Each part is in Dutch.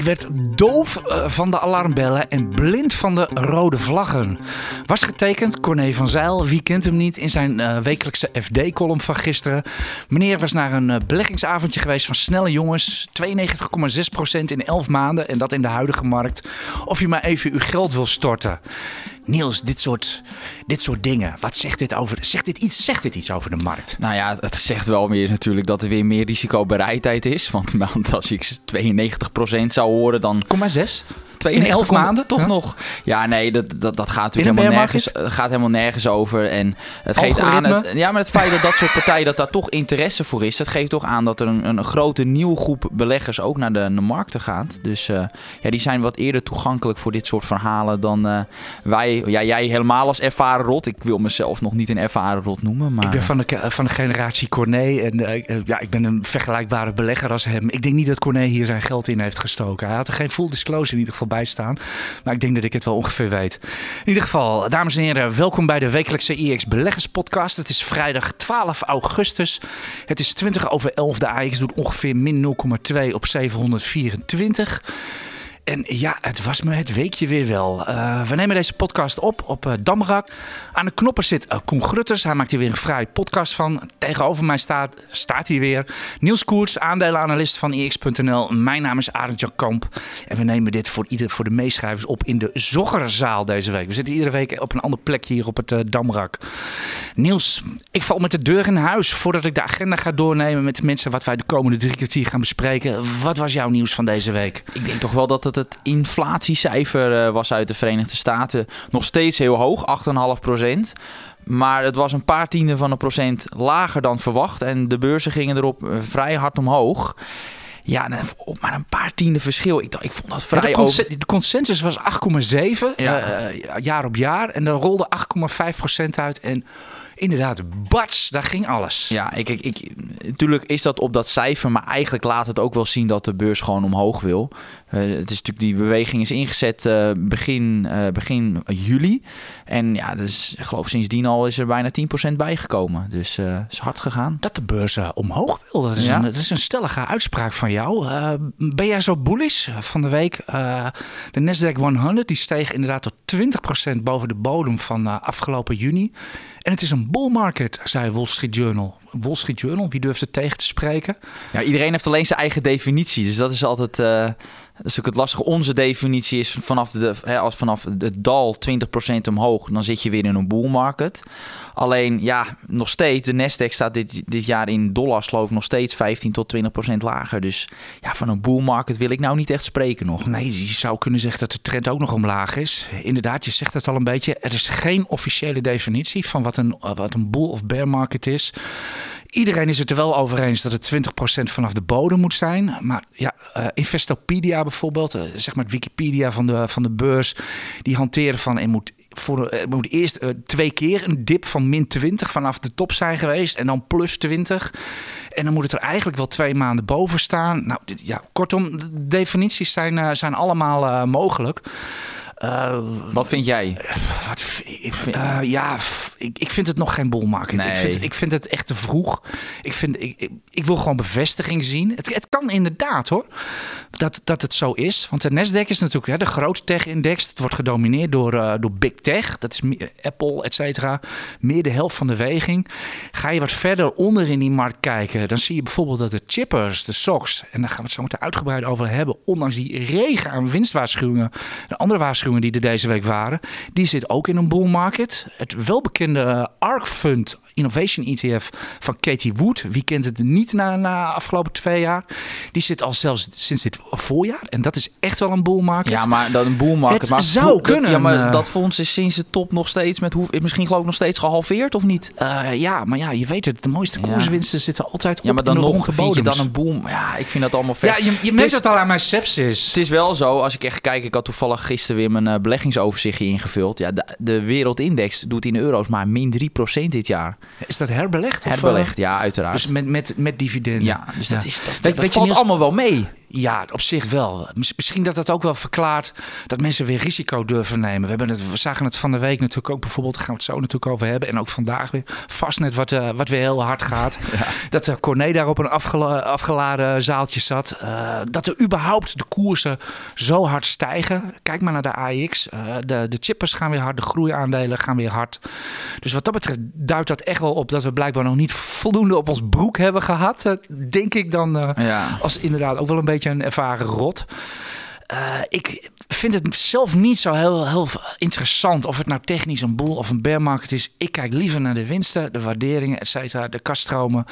Ik werd doof eh, van de alarmbellen en blind van de rode vlaggen. Was getekend Corné van Zijl, wie kent hem niet, in zijn eh, wekelijkse FD-column van gisteren. Meneer was naar een uh, beleggingsavondje geweest van snelle jongens. 92,6% in 11 maanden en dat in de huidige markt. Of je maar even uw geld wil storten. Niels, dit soort, dit soort dingen, wat zegt dit over? Zegt dit, iets, zegt dit iets over de markt? Nou ja, het zegt wel meer natuurlijk dat er weer meer risicobereidheid is. Want, want als ik 92% zou horen, dan... 0,6? in elf maanden? Toch ja? nog. Ja, nee, dat, dat, dat gaat natuurlijk helemaal nergens, gaat helemaal nergens over. En het geeft aan. Het, ja, maar het feit dat dat soort partijen dat daar toch interesse voor is, dat geeft toch aan dat er een, een grote nieuwe groep beleggers ook naar de, de markten gaat. Dus uh, ja, die zijn wat eerder toegankelijk voor dit soort verhalen dan uh, wij. Ja, jij helemaal als ervaren rot. Ik wil mezelf nog niet een ervaren rot noemen. Maar... Ik ben van de, van de generatie Corné en uh, ja, ik ben een vergelijkbare belegger als hem. Ik denk niet dat Corné hier zijn geld in heeft gestoken. Hij had er geen full disclosure in ieder geval bij staan. Maar ik denk dat ik het wel ongeveer weet. In ieder geval, dames en heren, welkom bij de wekelijkse IX Beleggers Podcast. Het is vrijdag 12 augustus. Het is 20 over 11. De AX doet ongeveer min 0,2 op 724. En ja, het was me het weekje weer wel. Uh, we nemen deze podcast op op uh, Damrak. Aan de knoppen zit uh, Koen Grutters. Hij maakt hier weer een vrij podcast van. Tegenover mij staat, staat hier weer Niels Koerts, aandelenanalist van IX.nl. Mijn naam is Arend Jan Kamp. En we nemen dit voor, ieder, voor de meeschrijvers op in de Zoggerzaal deze week. We zitten iedere week op een ander plekje hier op het Damrak. Niels, ik val met de deur in huis. Voordat ik de agenda ga doornemen met de mensen wat wij de komende drie kwartier gaan bespreken. Wat was jouw nieuws van deze week? Ik denk toch wel dat het het inflatiecijfer uh, was uit de Verenigde Staten nog steeds heel hoog, 8,5 procent. Maar het was een paar tienden van een procent lager dan verwacht. En de beurzen gingen erop uh, vrij hard omhoog. Ja, op maar een paar tienden verschil. Ik, ik vond dat vrij... Ja, de, consen de, consensus was 8,7 ja. uh, jaar op jaar. En dan rolde 8,5% uit. En inderdaad, bats, daar ging alles. Ja, ik, ik, ik, natuurlijk is dat op dat cijfer, maar eigenlijk laat het ook wel zien dat de beurs gewoon omhoog wil. Uh, het is natuurlijk die beweging is ingezet uh, begin, uh, begin juli. En ja, dus, ik geloof sindsdien al is er bijna 10% bijgekomen. Dus het is hard gegaan. Dat de beurs omhoog wil, dat is, ja. een, dat is een stellige uitspraak van jou. ben jij zo bullish van de week? de Nasdaq 100 die steeg inderdaad tot 20% boven de bodem van afgelopen juni. En het is een bull market, zei Wall Street Journal. Wall Street Journal, wie durft het tegen te spreken? Ja, iedereen heeft alleen zijn eigen definitie. Dus dat is altijd... Uh, dat is ook het lastige. Onze definitie is vanaf, de, hè, als vanaf het dal 20% omhoog, dan zit je weer in een bull market. Alleen, ja, nog steeds, de Nasdaq staat dit, dit jaar in dollars geloof nog steeds 15 tot 20% lager. Dus ja, van een bull market wil ik nou niet echt spreken nog. Nee, je zou kunnen zeggen dat de trend ook nog omlaag is. Inderdaad, je zegt het al een beetje. Er is geen officiële definitie van wat een, wat een bull of bear market is. Iedereen is het er wel over eens dat het 20% vanaf de bodem moet zijn. Maar ja, uh, Investopedia bijvoorbeeld, uh, zeg maar het Wikipedia van de, van de beurs, die hanteren van er moet voor, moet eerst uh, twee keer een dip van min 20 vanaf de top zijn geweest en dan plus 20. En dan moet het er eigenlijk wel twee maanden boven staan. Nou ja, kortom, de definities zijn, zijn allemaal uh, mogelijk. Uh, wat vind jij? Wat, uh, ja, ik, ik vind het nog geen bull market. Nee. Ik, vind, ik vind het echt te vroeg. Ik, vind, ik, ik, ik wil gewoon bevestiging zien. Het, het kan inderdaad hoor, dat, dat het zo is. Want de Nasdaq is natuurlijk hè, de grote tech-index. Het wordt gedomineerd door, uh, door Big Tech. Dat is Apple, et cetera. Meer de helft van de weging. Ga je wat verder onder in die markt kijken... dan zie je bijvoorbeeld dat de chippers, de SOX... en daar gaan we het zo meteen uitgebreid over hebben... ondanks die regen aan winstwaarschuwingen... de andere waarschuwingen die er deze week waren, die zit ook in een bull market. Het welbekende ARK Fund Innovation ETF van Katie Wood. Wie kent het niet na, na afgelopen twee jaar? Die zit al zelfs sinds dit voorjaar. En dat is echt wel een bull market. Ja, maar dat een bull market. Het maar zou kunnen. Ja, maar uh, dat fonds is sinds de top nog steeds met hoe, misschien geloof ik nog steeds gehalveerd of niet? Uh, ja, maar ja, je weet het. De mooiste koerswinsten ja. zitten altijd op Ja, maar dan nog vind je dan een boom. Ja, ik vind dat allemaal ver. Ja, je, je merkt het al aan mijn sepsis. Het is wel zo, als ik echt kijk, ik had toevallig gisteren weer mijn uh, beleggingsoverzichtje ingevuld. Ja, de, de wereldindex doet in euro's maar min 3% dit jaar. Is dat herbelegd? Herbelegd, of, ja, uiteraard. Dus met, met, met dividenden? Ja, dus dat, is, dat, Weet- dat weet je, valt Niels- allemaal wel mee. Ja, op zich wel. Mis- Misschien dat dat ook wel verklaart dat mensen weer risico durven nemen. We, hebben het, we zagen het van de week natuurlijk ook bijvoorbeeld, daar gaan we het zo natuurlijk over hebben. En ook vandaag weer. Vastnet wat, eh, wat weer heel hard gaat. Dat uh, Corné daar op een afgela- afgeladen zaaltje zat. Eh, dat er überhaupt de koersen zo hard stijgen. Kijk maar naar de AX. De, de chippers gaan weer hard, de groeiaandelen gaan weer hard. Dus wat dat betreft duidt dat echt wel op dat we blijkbaar nog niet voldoende op ons broek hebben gehad. Eh, denk ik dan. Ja. als inderdaad ook wel een beetje een ervaren rot. Eh, ik vind het zelf niet zo heel, heel interessant of het nou technisch een boel of een bear market is. Ik kijk liever naar de winsten, de waarderingen, et cetera, de kaststromen.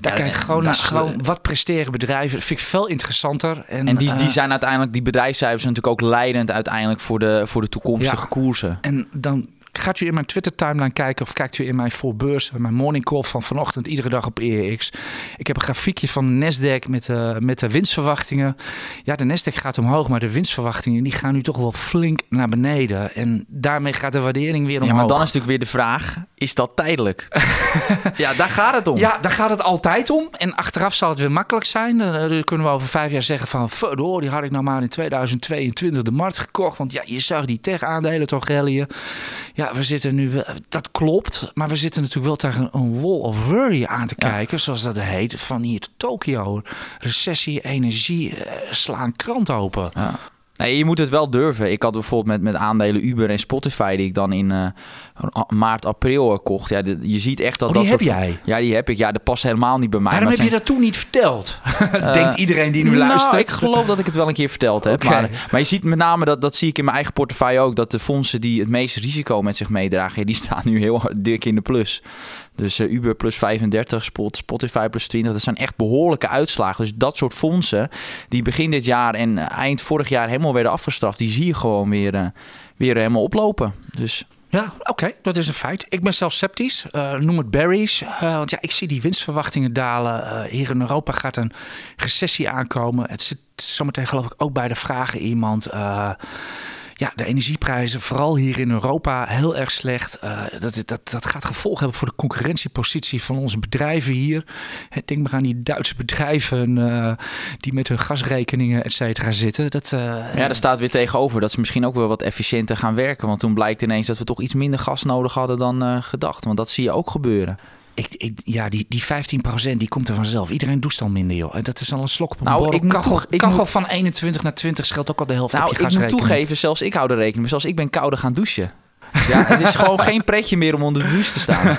Daar Ja, kijk ik gewoon naar gewoon wat presteren bedrijven. Dat vind ik veel interessanter. En, En die, die eh, zijn uiteindelijk, die bedrijfscijfers natuurlijk ook leidend uiteindelijk voor de, voor de toekomstige Ja. koersen. En dan gaat u in mijn Twitter timeline kijken of kijkt u in mijn voorbeurs, mijn morning call van vanochtend iedere dag op EEX. Ik heb een grafiekje van de Nasdaq met, eh, met de winstverwachtingen. Ja, de Nasdaq gaat omhoog, maar de winstverwachtingen die gaan nu toch wel flink naar beneden. En daarmee gaat de waardering weer omhoog. Ja, maar dan is natuurlijk weer de vraag, is dat tijdelijk? ja, daar gaat het om. Ja, daar gaat het altijd om. En achteraf zal het weer makkelijk zijn. Eh, Dan kunnen we over vijf jaar zeggen van... verdoor, die had ik nou maar in 2022 de markt gekocht. Want ja, je zag die tech-aandelen toch rallyen. Ja, we zitten nu... wel- Dat klopt. Maar we zitten natuurlijk wel tegen een wall of worry aan te Ja. kijken. Zoals dat heet. Van hier tot Tokio. Recessie, energie. eh, slaan krant open. Ja. Nee, je moet het wel durven. Ik had bijvoorbeeld met, met aandelen Uber en Spotify die ik dan in eh, maart, april eh, kocht. Ja, de- je ziet echt dat Oh, dat die heb soort- jij? Ja, die heb ik. Ja, dat past helemaal niet bij mij. Waarom heb je dat toen niet verteld? Eh, Denkt iedereen die nu nou, luistert. ik geloof dat ik het wel een keer verteld heb. Maar, maar je ziet met name, dat, dat zie ik in mijn eigen portefeuille ook... dat de fondsen die het meeste risico met zich meedragen... die staan nu heel dik in de plus. Dus eh, Uber plus 35, Spot, Spotify plus 20. Dat zijn echt behoorlijke uitslagen. Dus dat soort fondsen die begin dit jaar en eh, eind vorig jaar helemaal werden afgestraft... die zie je gewoon weer, eh, weer helemaal oplopen. Dus Ja, oké, dat is een feit. Ik ben zelf sceptisch. Noem het berries. Want ja, ik zie die winstverwachtingen dalen. Hier in Europa gaat een recessie aankomen. Het zit zometeen geloof ik ook bij de vragen iemand. Ja, de energieprijzen, vooral hier in Europa, heel erg slecht. Eh, dat, dat, dat gaat gevolgen hebben voor de concurrentiepositie van onze bedrijven hier. Denk maar aan die Duitse bedrijven eh, die met hun gasrekeningen, et cetera, zitten. Dat, eh, ja, daar staat weer tegenover dat ze misschien ook wel wat efficiënter gaan werken. Want toen blijkt ineens dat we toch iets minder gas nodig hadden dan gedacht. Want dat zie je ook gebeuren. Ik, ik, ja, die, die 15% die komt er vanzelf. Iedereen doucht al minder, joh. En Dat is al een slok op een Nou, ik kachel toch- ik kachel moet- van 21 naar 20 scheelt ook al de helft Nou, ik moet toegeven, zelfs ik hou er rekening mee. Zelfs ik ben kouder gaan douchen. Ja, het is gewoon geen pretje meer om onder de douche te staan.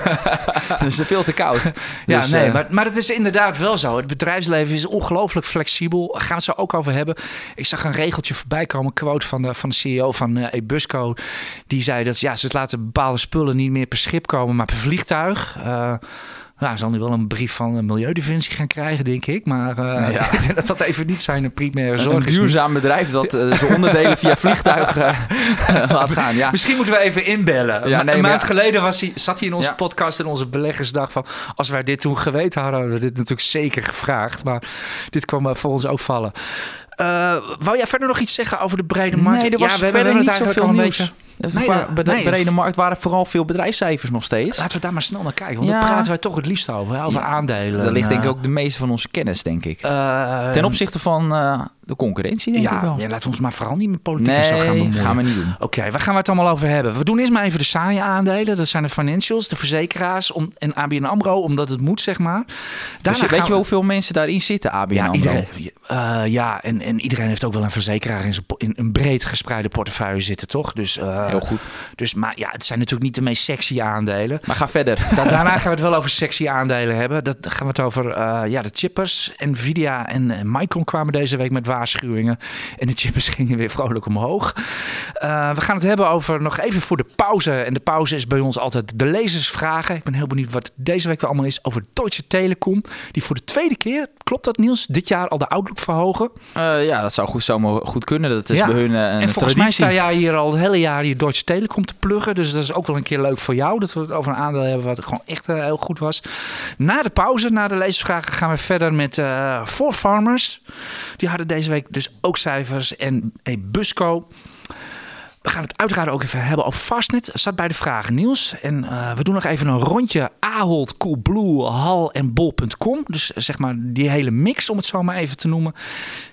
dus het is veel te koud. Ja, Dus, nee, eh, maar, maar het is inderdaad wel zo. Het bedrijfsleven is ongelooflijk flexibel. Daar gaan we het zo ook over hebben. Ik zag een regeltje voorbij komen, een quote van de, van de CEO van eh Ebusco. Die zei dat ja, ze laten bepaalde spullen niet meer per schip komen, maar per vliegtuig. Eh nou, zal nu wel een brief van de Milieudefensie gaan krijgen, denk ik. Maar eh, Ja. ik denk dat dat even niet zijn primaire zorg een is. duurzaam bedrijf dat eh, zijn onderdelen via vliegtuig eh, laat gaan. Ja. Misschien moeten we even inbellen. Ja, Ma- nee, een maand geleden was hij, zat hij in onze podcast en onze beleggersdag van... als wij dit toen geweten hadden, hadden we dit natuurlijk zeker gevraagd. Maar dit kwam voor ons ook vallen. Wou jij verder nog iets zeggen over de brede markt? Nee, er was ja, we, we verder hebben niet het eigenlijk zoveel al een nieuws. beetje... Nee, bij de brede markt waren vooral veel bedrijfscijfers nog steeds. Laten we daar maar snel naar kijken. Want Ja. daar praten wij toch het liefst over. Over Ja. aandelen. Daar ligt denk ik Eh, ook de meeste van onze kennis, denk ik. eh, Ten opzichte van eh, de concurrentie, denk ik ja, wel. ja, laten we ons maar vooral niet met politiek en zo gaan nee, bemoeien. gaan we niet doen. Oké, waar gaan we het allemaal over hebben? We doen eerst maar even de saaie aandelen. Dat zijn de financials, de verzekeraars om, en ABN AMRO, omdat het moet, zeg maar. Dus weet je hoeveel mensen daarin zitten, ABN ja, AMRO? iedereen, eh, ja en, en iedereen heeft ook wel een verzekeraar in, zijn, in een breed gespreide portefeuille zitten, toch? Dus, eh, Heel goed. Dus, maar ja, het zijn natuurlijk niet de meest sexy aandelen. Maar ga verder. Da- daarna gaan we het wel over sexy aandelen hebben. Dat gaan we het over eh, ja, de chippers. Nvidia en Micron kwamen deze week met waarschuwingen. En de chippers gingen weer vrolijk omhoog. we gaan het hebben over nog even voor de pauze. En de pauze is bij ons altijd de lezersvragen. Ik ben heel benieuwd wat deze week weer allemaal is over Deutsche Telekom. Die voor de tweede keer, klopt dat Niels, dit jaar al de outlook verhogen? ja, dat zou goed, zomaar goed kunnen. Dat is bij hun een En volgens mij sta jij hier al het hele jaar hier Deutsche Telekom te pluggen. Dus dat is ook wel een keer leuk voor jou. Dat we het over een aandeel hebben wat gewoon echt heel goed was. Na de pauze, na de lezersvragen, gaan we verder met uh, Four Farmers. Die hadden deze week dus ook cijfers. En hey, Busco. We gaan het uiteraard ook even hebben over Fastnet. Zat bij de vragen Niels. En uh, we doen nog even een rondje Ahold, Coolblue, Hal en Bol.com. Dus zeg maar die hele mix, om het zo maar even te noemen.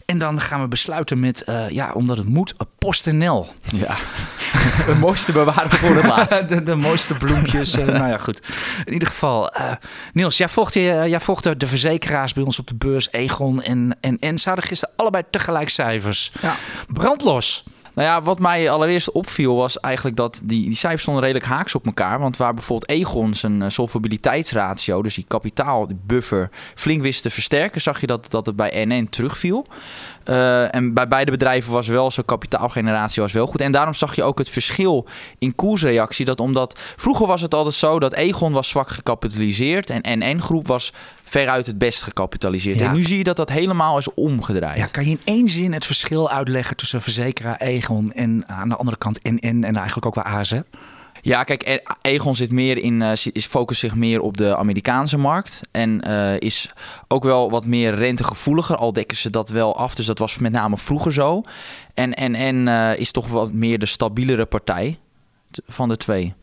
En dan gaan we besluiten met, uh, ja, omdat het moet, PostNL. Ja, de mooiste bewaren voor de laatst. de, de, mooiste bloempjes. uh, nou ja, goed. In ieder geval, uh, Niels, jij volgt, je, jij volgt de, verzekeraars bij ons op de beurs, Egon en, en. Hadden gisteren allebei tegelijk cijfers. Ja. Brandlos. Nou ja, wat mij allereerst opviel was eigenlijk dat die, die cijfers stonden redelijk haaks op elkaar. Want waar bijvoorbeeld Egon zijn uh, solvabiliteitsratio, dus die kapitaal, die buffer, flink wist te versterken, zag je dat, dat het bij NN terugviel. Uh, en bij beide bedrijven was wel zo'n kapitaalgeneratie was wel goed. En daarom zag je ook het verschil in koersreactie. Dat omdat vroeger was het altijd zo dat Egon was zwak gecapitaliseerd en NN Groep was veruit het best gecapitaliseerd. En nu zie je dat dat helemaal is omgedraaid. Ja, kan je in één zin het verschil uitleggen tussen verzekeraar Egon en aan de andere kant NN en eigenlijk ook wel AZ? Ja, kijk, e- Egon zit meer in, uh, is, focust zich meer op de Amerikaanse markt. En uh, is ook wel wat meer rentegevoeliger. Al dekken ze dat wel af. Dus dat was met name vroeger zo. En, en, en uh, is toch wat meer de stabielere partij van de twee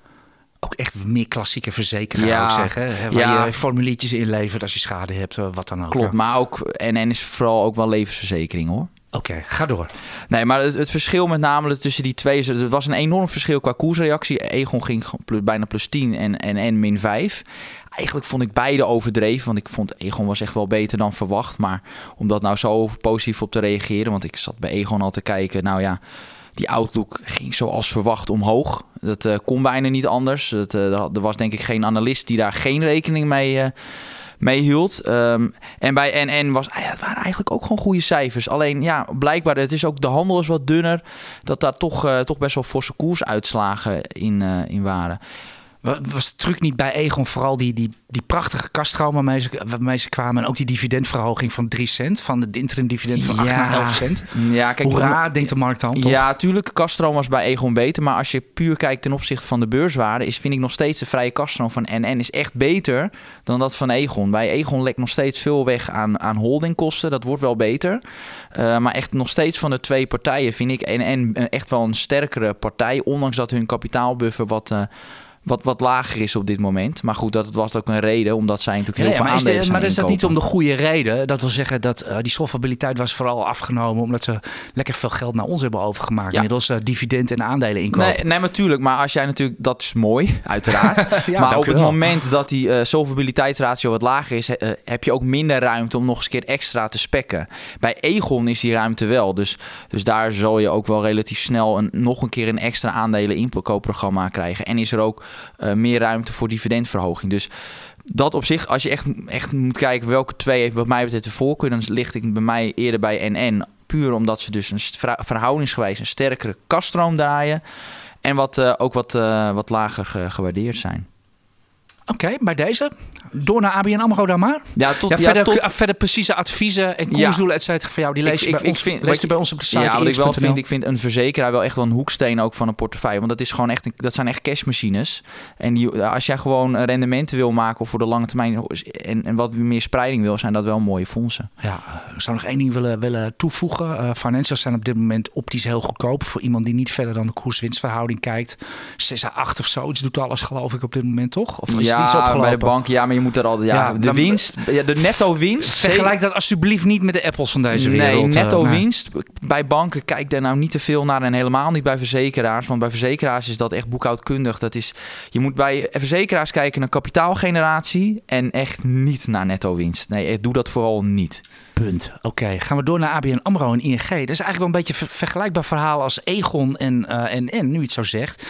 ook echt meer klassieke verzekeraar, ja, ik zeggen. Waar ja. je formuliertjes inlevert als je schade hebt, wat dan ook. Klopt, maar ook NN is vooral ook wel levensverzekering hoor. Oké, ga door. Nee, maar het, het, verschil met name tussen die twee... Er was een enorm verschil qua koersreactie. Egon ging bijna plus 10 en, en, en min 5. Eigenlijk vond ik beide overdreven. Want ik vond Egon was echt wel beter dan verwacht. Maar om dat nou zo positief op te reageren... Want ik zat bij Egon al te kijken. Nou ja, die outlook ging zoals verwacht omhoog. Dat uh, kon bijna niet anders. Dat, uh, er was denk ik geen analist die daar geen rekening mee... Uh, meehield. Um, en bij NN was, ah ja, het waren eigenlijk ook gewoon goede cijfers. Alleen ja, blijkbaar, het is ook de handel is wat dunner. Dat daar toch, toch best wel forse koersuitslagen in, in waren. Was de truc niet bij Egon vooral die, die, die prachtige kaststroom waarmee ze, waarmee ze kwamen... en ook die dividendverhoging van 3 cent... van de interim dividend van 8 naar 11 cent? Ja, kijk, Hoera, denkt de markt dan, toch? Ja, tuurlijk, kaststroom was bij Egon beter... maar als je puur kijkt ten opzichte van de beurswaarde... Is, vind ik nog steeds de vrije kaststroom van NN is echt beter dan dat van Egon. Bij Egon lekt nog steeds veel weg aan, aan holdingkosten. Dat wordt wel beter. Uh, maar echt nog steeds van de twee partijen vind ik NN echt wel een sterkere partij... ondanks dat hun kapitaalbuffer wat... Uh, wat, wat lager is op dit moment. Maar goed, dat was ook een reden, omdat zij natuurlijk heel veel maar aandelen is Maar is dat niet om de goede reden? Dat wil zeggen dat uh, die solvabiliteit was vooral afgenomen... omdat ze lekker veel geld naar ons hebben overgemaakt. Ja. Middels uh, dividend en aandelen inkopen. Nee, nee, natuurlijk. Maar als jij natuurlijk... Dat is mooi, uiteraard. ja, maar op het moment dat die uh, solvabiliteitsratio wat lager is... heb je ook minder ruimte om nog eens een keer extra te spekken. Bij Egon is die ruimte wel. Dus, dus daar zal je ook wel relatief snel... Een, nog een keer een extra aandelen inkoopprogramma krijgen. En is er ook uh, meer ruimte voor dividendverhoging. Dus dat op zich, als je echt, echt moet kijken welke twee heeft wat mij betreft de voorkeur, dan ligt ik bij mij eerder bij NN. Puur omdat ze dus een verhoudingsgewijs een sterkere kaststroom draaien. En wat, uh, ook wat, uh, wat lager gewaardeerd zijn. Oké, bij deze. Door naar ABN AMRO dan maar. Ja, tot, ja, verder, tot... verder precieze adviezen en koersdoelen, et cetera, van jou. Die lees je, bij, ons, vind, lees je bij ons op de site. Ja, wat ik wel vind, ik vind een verzekeraar wel echt wel een hoeksteen ook van een portefeuille. Want dat, is gewoon echt een, dat zijn echt cashmachines. En die, als jij gewoon rendementen wil maken voor de lange termijn en, en wat meer spreiding wil, zijn dat wel mooie fondsen. Ja, ik zou nog één ding willen, willen toevoegen. Uh, financials zijn op dit moment optisch heel goedkoop. Voor iemand die niet verder dan de koers-winstverhouding kijkt. 6 à 8 of zo. Iets doet alles geloof ik op dit moment, toch? Of is ja, ja, bij de bank. Ja, maar je moet er al... Ja, de winst, ja, de netto winst. Vergelijk dat alsjeblieft niet met de Apples van deze wereld. Nee, netto winst. Bij banken kijk daar nou niet te veel naar en helemaal niet bij verzekeraars. Want bij verzekeraars is dat echt boekhoudkundig. Dat is, je moet bij verzekeraars kijken naar kapitaalgeneratie en echt niet naar netto winst. Nee, doe dat vooral niet. Punt. Oké, gaan we door naar ABN AMRO en ING. Dat is eigenlijk wel een beetje een vergelijkbaar verhaal als Egon en, uh, en, en nu het zo zegt.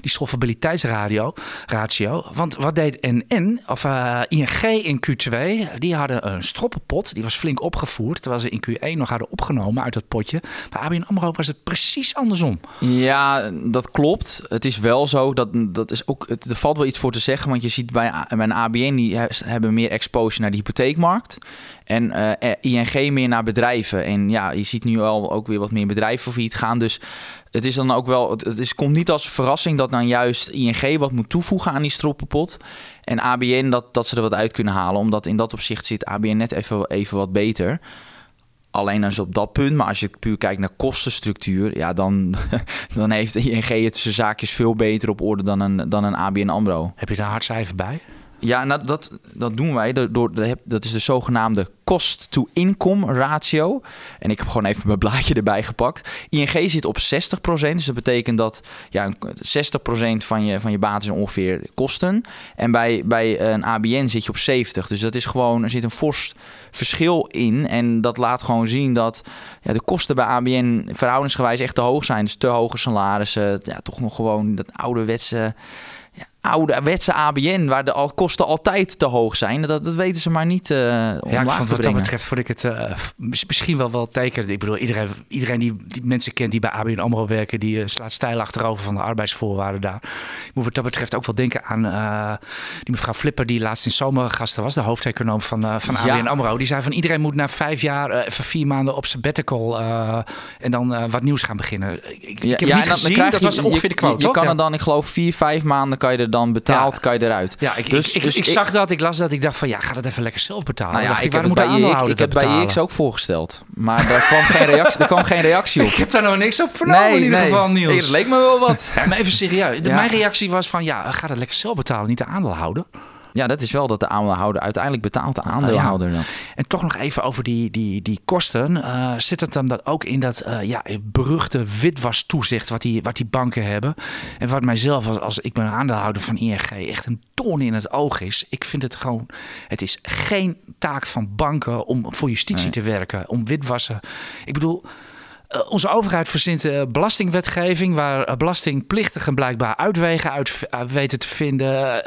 Die solvabiliteitsratio. Ratio. Want wat deed deed NN, of uh, ING in Q2, die hadden een stroppenpot. Die was flink opgevoerd, terwijl ze in Q1 nog hadden opgenomen uit dat potje. Bij ABN AMRO was het precies andersom. Ja, dat klopt. Het is wel zo, dat, dat is ook, het, er valt wel iets voor te zeggen. Want je ziet bij, een ABN, die hebben meer exposure naar de hypotheekmarkt. En uh, eh, ING meer naar bedrijven. En ja, je ziet nu al ook weer wat meer bedrijven failliet gaan. Dus het is dan ook wel. Het, is, komt niet als verrassing dat dan juist ING wat moet toevoegen aan die stroppenpot. En ABN dat, dat ze er wat uit kunnen halen. Omdat in dat opzicht zit ABN net even, wat beter. Alleen is op dat punt. Maar als je puur kijkt naar kostenstructuur, ja, dan, dan heeft ING het zijn zaakjes veel beter op orde dan een, dan een ABN AMRO. Heb je daar cijfer bij? Ja, dat, dat doen wij. Door, dat is de zogenaamde cost-to-income ratio. En ik heb gewoon even mijn blaadje erbij gepakt. ING zit op 60%. Dus dat betekent dat ja, 60% van je, van je baten is ongeveer kosten. En bij, bij een ABN zit je op 70%. Dus dat is gewoon, er zit een fors verschil in. En dat laat gewoon zien dat ja, de kosten bij ABN verhoudingsgewijs echt te hoog zijn. Dus te hoge salarissen. Ja, toch nog gewoon dat ouderwetse ouderwetse ABN, waar de kosten altijd te hoog zijn. Dat, dat weten ze maar niet uh, Ja, ik vond, wat dat betreft vond ik het uh, misschien wel wel tekenen. Ik bedoel, iedereen, iedereen die, die, mensen kent die bij ABN AMRO werken, die uh, slaat stijl achterover van de arbeidsvoorwaarden daar. Ik moet wat dat betreft ook wel denken aan die mevrouw Flipper, die laatst in zomergasten was, de hoofdeconoom van, van ABN AMRO. Die zei van iedereen moet na vijf jaar, even vier maanden op sabbatical en dan wat nieuws gaan beginnen. Ik, ja, ik heb ja, niet gezien, dat was ongeveer de quote, Je, je kan er dan, ik geloof, vier, vijf maanden kan je er dan betaald, kan je eruit. Ja, ik, dus, ik, dus ik, zag dat, ik las dat, ik dacht van ja, ga dat even lekker zelf betalen. Nou ja, ik, heb bij ik heb bij IX ook voorgesteld, maar daar kwam geen reactie, er kwam geen reactie op. Ik heb daar nog niks op vernomen nee, in ieder geval, Niels. Het leek me wel wat. maar even serieus, mijn reactie was van ja, ga dat lekker zelf betalen, niet de aandeelhouder. Ja, dat is wel dat de aandeelhouder uiteindelijk betaalt de aandeelhouder dat. En toch nog even over die, die, die kosten. Uh, zit het dan dat ook in dat uh, ja, beruchte witwastoezicht wat die, wat die banken hebben? En wat mijzelf als, als ik ben aandeelhouder van ING echt een toon in het oog is. Ik vind het gewoon, het is geen taak van banken om voor justitie te werken, om witwassen. Ik bedoel, eh, onze overheid verzint uh, belastingwetgeving waar uh, belastingplichtigen blijkbaar uitwegen uit weten te vinden,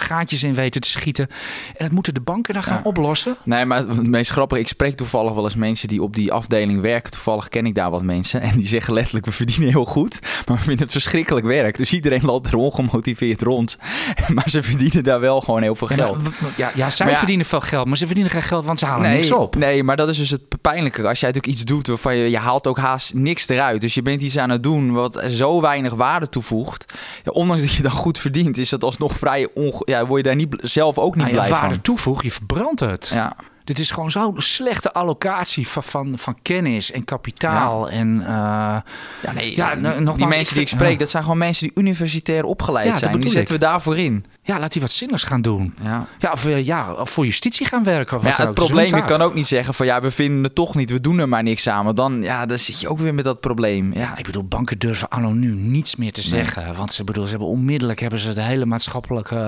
gaatjes in weten te schieten. En dat moeten de banken dan gaan oplossen. Nee, maar het meest grappige, ik spreek toevallig wel eens mensen die op die afdeling werken. Toevallig ken ik daar wat mensen en die zeggen letterlijk, we verdienen heel goed, maar we vinden het verschrikkelijk werk. Dus iedereen loopt er ongemotiveerd rond. maar ze verdienen daar wel gewoon heel veel geld. Ja, ja, zij verdienen veel geld, maar ze verdienen geen geld, want ze halen nee, niks op. Nee, maar dat is dus het pijnlijke. Als jij natuurlijk iets doet waarvan je, je haalt ook haast niks eruit. Dus je bent iets aan het doen wat zo weinig waarde toevoegt. Ja, ondanks dat je dan goed verdient, is dat alsnog vrij onge ja, word je daar niet, zelf ook niet nou, blij waarde toevoeg, je verbrandt het. Ja. Dit is gewoon zo'n slechte allocatie van, van, van kennis en kapitaal. En, uh, ja, nee, ja, nogmaals, die mensen die ik spreek, dat zijn gewoon mensen die universitair opgeleid zijn. Die zetten we daarvoor in. Ja, laat hij wat zinnigs gaan doen. Ja, ja, of, eh, ja of voor justitie gaan werken. ja, het probleem, je kan ook niet zeggen van ja, we vinden het toch niet, we doen er maar niks aan. dan, ja, dan zit je ook weer met dat probleem. Ja, ik bedoel, banken durven anoniem niets meer te zeggen. Want ze, bedoel, ze hebben onmiddellijk hebben ze de hele maatschappelijke, uh,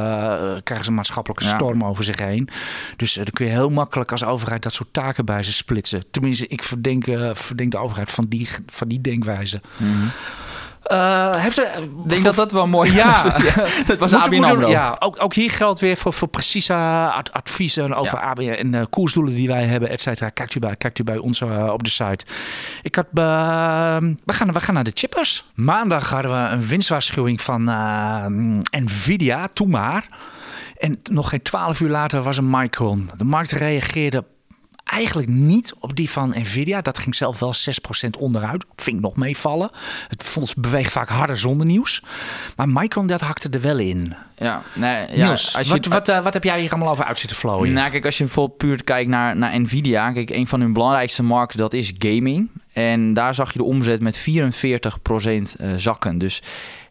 krijgen ze een maatschappelijke storm over zich heen. Dus dan kun je heel makkelijk als overheid dat soort taken bij ze splitsen. Tenminste, ik verdenk, verdenk de overheid van die, van die denkwijze. Mm uh, heeft er, ik denk dat dat wel mooi ja, dat was ABN AMRO. Ja, ook, ook hier geldt weer voor, voor precieze adviezen over. ABN en uh, koersdoelen die wij hebben, et cetera. Kijkt u bij, kijkt u bij ons uh, op de site. Ik had, we, gaan, we gaan naar de chippers. Maandag hadden we een winstwaarschuwing van Nvidia, toen maar. En nog geen twaalf uur later was een Micron. De markt reageerde eigenlijk niet op die van Nvidia. Dat ging zelf wel 6% onderuit. Vind ik nog meevallen. Het fonds beweegt vaak harder zonder nieuws. Maar Micron dat hakte er wel in. Ja, nee, ja, als je, wat, wat, uh, wat heb jij hier allemaal over uit zitten flowen? Nou, kijk, als je bijvoorbeeld puur kijkt naar, naar Nvidia. Kijk, een van hun belangrijkste markten dat is gaming. En daar zag je de omzet met 44% uh, zakken. Dus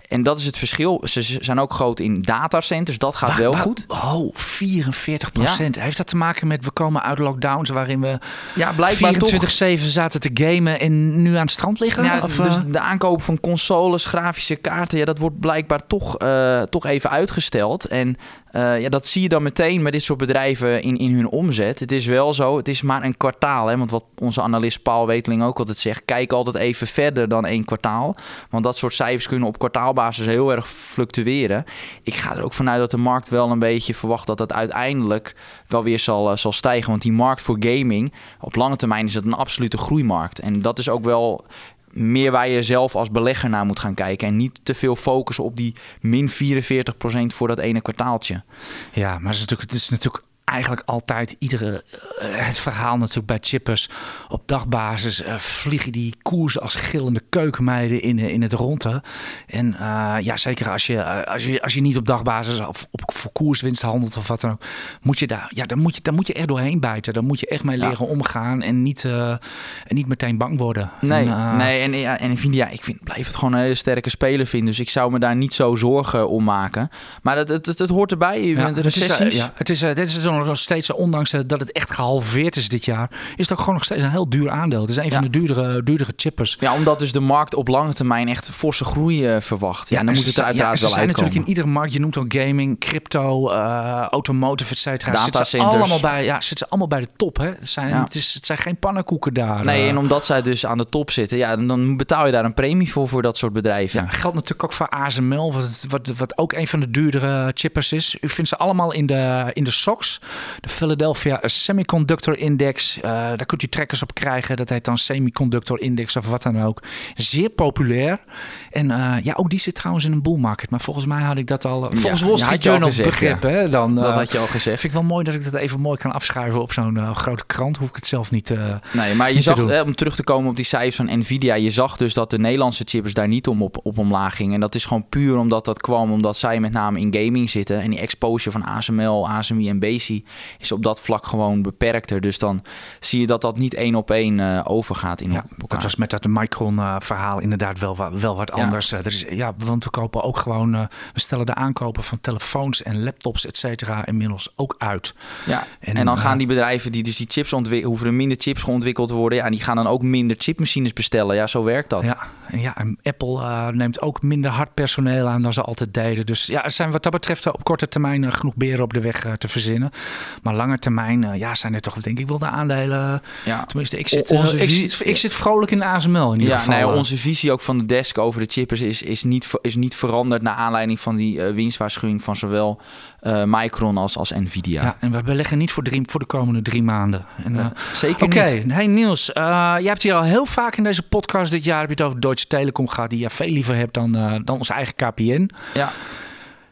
en dat is het verschil. Ze zijn ook groot in datacenters. Dat gaat wel goed. Oh, 44 procent. Heeft dat te maken met we komen uit lockdowns waarin we ja, blijkbaar 24-7 zaten te gamen en nu aan het strand liggen? Ja, of, dus eh? de aankoop van consoles, grafische kaarten, ja, dat wordt blijkbaar toch, uh, toch even uitgesteld. En uh, ja, dat zie je dan meteen met dit soort bedrijven in, in hun omzet. Het is wel zo, het is maar een kwartaal. Hè? Want wat onze analist Paul Weteling ook altijd zegt, kijk altijd even verder dan één kwartaal. Want dat soort cijfers kunnen op kwartaal dagbasis heel erg fluctueren. Ik ga er ook vanuit dat de markt wel een beetje verwacht dat dat uiteindelijk wel weer zal, zal stijgen. Want die markt voor gaming, op lange termijn is dat een absolute groeimarkt. En dat is ook wel meer waar je zelf als belegger naar moet gaan kijken. En niet te veel focussen op die min 44% voor dat ene kwartaaltje. Ja, maar het is natuurlijk, het is natuurlijk eigenlijk altijd iedere eh, het verhaal natuurlijk bij chippers. Op dagbasis uh, vliegen die koersen als gillende keukenmeiden in, in het ronde en uh, ja zeker als je, als je als je niet op dagbasis of op voor koerswinst handelt of wat dan ook moet je daar ja dan moet je dan moet je echt doorheen bijten. Dan moet je echt mee leren omgaan en niet en niet meteen bang worden. Nee en, nee en ja en Nvidia ik vind blijf het gewoon een hele sterke speler vinden. Dus ik zou me daar niet zo zorgen om maken. Maar dat het, het, het hoort erbij je ja, recessies het is, ja, het is dit is nog steeds, ondanks dat het echt gehalveerd is dit jaar, is het ook gewoon nog steeds een heel duur aandeel. Het is een van de duurdere, duurdere chippers. Ja, omdat dus de markt op lange termijn echt forse groei uh, verwacht. Ja, dan moet het er uiteraard wel zijn natuurlijk in iedere markt, je noemt al gaming, crypto, uh, automotive, et cetera. Zitten allemaal bij, ja, zitten ze allemaal bij de top. Hè? Het, zijn, het, is, het zijn geen pannenkoeken daar. Nee, uh. en omdat zij dus aan de top zitten, ja, dan betaal je daar een premie voor, voor dat soort bedrijven. Ja, geldt natuurlijk ook voor ASML, wat, wat, wat ook een van de duurdere chippers is. U vindt ze allemaal in de, in de SOX de Philadelphia Semiconductor Index. Uh, daar kunt u trekkers op krijgen. Dat heet dan Semiconductor Index of wat dan ook. Zeer populair. En uh, ja, ook die zit trouwens in een bull market. Maar volgens mij had ik dat al... Volgens Wall Street Journal begrepen. Ja. Hè, dan, dat had je al gezegd. Vind ik wel mooi dat ik dat even mooi kan afschuiven op zo'n grote krant. Hoef ik het zelf niet Nee, maar je zag, om terug te komen op die cijfers van Nvidia. Je zag dus dat de Nederlandse chippers daar niet om op, op omlaag gingen. En dat is gewoon puur omdat dat kwam. Omdat zij met name in gaming zitten. En die exposure van ASML, ASMI en Is op dat vlak gewoon beperkter. Dus dan zie je dat dat niet één op één uh, overgaat in ja, elkaar. Dat was met dat Micron-verhaal inderdaad wel, wel wat anders. Ja. Uh, er is, ja, want we kopen ook gewoon, uh, we stellen de aankopen van telefoons en laptops, et cetera, inmiddels ook uit. Ja, en, en dan gaan die bedrijven die dus die chips ontwikkelen, hoeven er minder chips geontwikkeld worden. Ja, en die gaan dan ook minder chipmachines bestellen. Ja, zo werkt dat. Ja, en ja en Apple neemt ook minder hard personeel aan dan ze altijd deden. Dus ja, er zijn wat dat betreft op korte termijn genoeg beren op de weg te verzinnen. Maar lange termijn uh, ja, zijn er toch denk ik wel de aandelen. Ja. Tenminste, ik zit, uh, ik, zit, ik zit vrolijk in de ASML in ieder ja, geval. Nee, onze visie ook van de desk over de chippers is, is, niet, is niet veranderd naar aanleiding van die winstwaarschuwing van zowel Micron als, als Nvidia. Ja, en we beleggen niet voor, drie, voor de komende drie maanden. En, zeker Oké, okay. hey Niels, jij hebt hier al heel vaak in deze podcast dit jaar heb je het over Deutsche Telekom gehad, die je veel liever hebt dan, dan onze eigen KPN. Ja.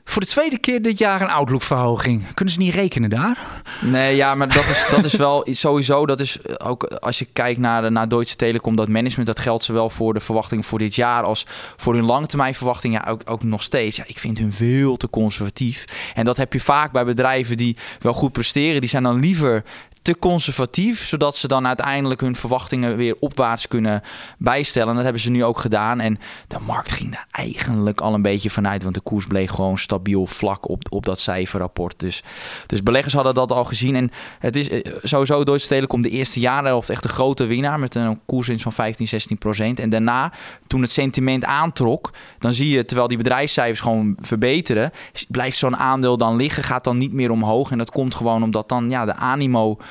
Voor de tweede keer dit jaar een outlook-verhoging. Kunnen ze niet rekenen daar? Nee, ja, maar dat is, dat is wel sowieso. Dat is ook als je kijkt naar, de, naar Deutsche Telekom, dat management, dat geldt zowel voor de verwachtingen voor dit jaar als voor hun langetermijnverwachtingen ja, ook, ook nog steeds. Ja, ik vind hun veel te conservatief. En dat heb je vaak bij bedrijven die wel goed presteren. Die zijn dan liever te conservatief, zodat ze dan uiteindelijk hun verwachtingen weer opwaarts kunnen bijstellen. dat hebben ze nu ook gedaan. En de markt ging daar eigenlijk al een beetje vanuit, want de koers bleef gewoon stabiel vlak op, op dat cijferrapport. Dus, dus beleggers hadden dat al gezien. En het is eh, sowieso Deutsche Telekom de eerste jaren of echt de grote winnaar met een koerswinst van 15, 16 procent. En daarna, toen het sentiment aantrok, dan zie je, terwijl die bedrijfscijfers gewoon verbeteren, blijft zo'n aandeel dan liggen, gaat dan niet meer omhoog. En dat komt gewoon omdat dan ja, de animo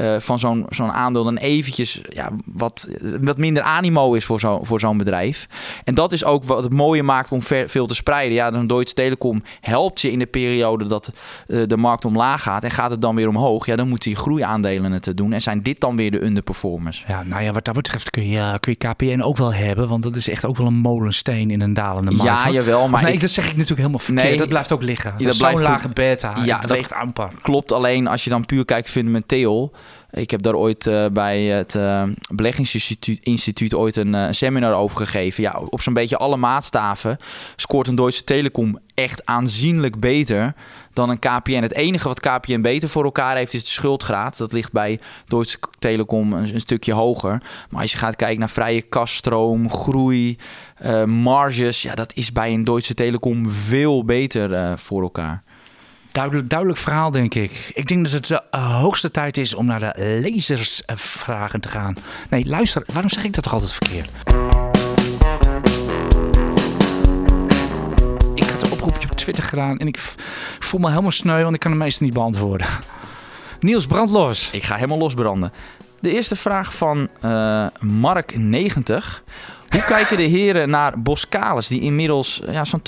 uh, van zo'n zo'n aandeel dan eventjes ja, wat, wat minder animo is voor zo'n voor zo'n bedrijf. En dat is ook wat het mooie maakt om ver, veel te spreiden. Ja, dan Deutsche Telekom helpt je in de periode dat uh, de markt omlaag gaat en gaat het dan weer omhoog. Ja, dan moeten die groeiaandelen het doen. En zijn dit dan weer de underperformers? Ja, nou ja, wat dat betreft kun je, kun je KPN ook wel hebben, want dat is echt ook wel een molensteen in een dalende markt. Ja, jawel. Maar nee, ik, dat zeg ik natuurlijk helemaal verkeerd. Nee, dat blijft ook liggen. Dat, dat is zo'n lage beta. Ja, dat weegt amper. Klopt, alleen als je dan puur kijkt fundamenteel ik heb daar ooit uh, bij het uh, Beleggingsinstituut Instituut ooit een uh, seminar over gegeven. Ja, op zo'n beetje alle maatstaven scoort een Deutsche Telekom echt aanzienlijk beter dan een KPN. Het enige wat KPN beter voor elkaar heeft is de schuldgraad. Dat ligt bij Deutsche Telekom een, een stukje hoger. Maar als je gaat kijken naar vrije kaststroom, groei, marges... ja, dat is bij een Deutsche Telekom veel beter voor elkaar. Duidelijk, duidelijk verhaal, denk ik. Ik denk dat het de uh, hoogste tijd is om naar de lezersvragen te gaan. Nee, luister, waarom zeg ik dat toch altijd verkeerd? Ik had een oproepje op Twitter gedaan en ik voel me helemaal sneu, want ik kan de meeste niet beantwoorden. Niels, brand los. Ik ga helemaal losbranden. De eerste vraag van uh, Mark90. Hoe kijken de heren naar Boskalis, die inmiddels ja, zo'n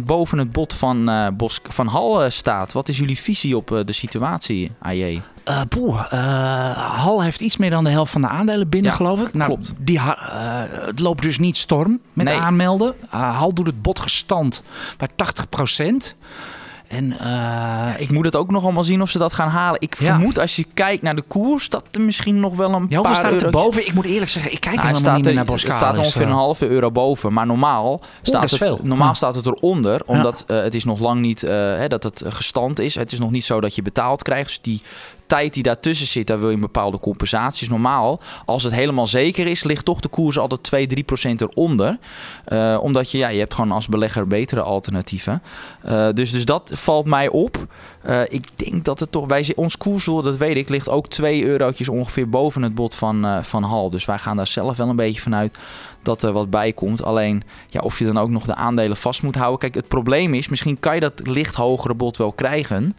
2% boven het bod van, uh, Bos, van Hal staat? Wat is jullie visie op de situatie, AJ? Uh, boe, Hal heeft iets meer dan de helft van de aandelen binnen, geloof ik. Nou, klopt. Die, het loopt dus niet storm met aanmelden. Hal doet het bod gestand bij 80 procent. En, uh, ik moet het ook nog allemaal zien of ze dat gaan halen. Ik vermoed als je kijkt naar de koers dat er misschien nog wel een ja, paar staat het boven? Ik moet eerlijk zeggen, ik kijk nou, helemaal niet meer naar Boskalis. Het staat ongeveer een eh. halve euro boven. Maar normaal, staat, het, normaal staat het eronder. Omdat uh, het is nog lang niet uh, hè, dat het gestand is. Het is nog niet zo dat je betaald krijgt. Dus die tijd die daartussen zit, daar wil je een bepaalde compensaties. Normaal, als het helemaal zeker is, ligt toch de koers altijd 2, 3 procent eronder. Uh, omdat je, ja, je hebt gewoon als belegger betere alternatieven. Uh, dus, dus dat valt mij op. Uh, ik denk dat het toch, wij, ons koersdoel, dat weet ik, ligt ook 2 eurotjes ongeveer boven het bod van, van Hal. Dus wij gaan daar zelf wel een beetje vanuit dat er wat bij komt. Alleen ja, of je dan ook nog de aandelen vast moet houden. Kijk, het probleem is, misschien kan je dat licht hogere bod wel krijgen.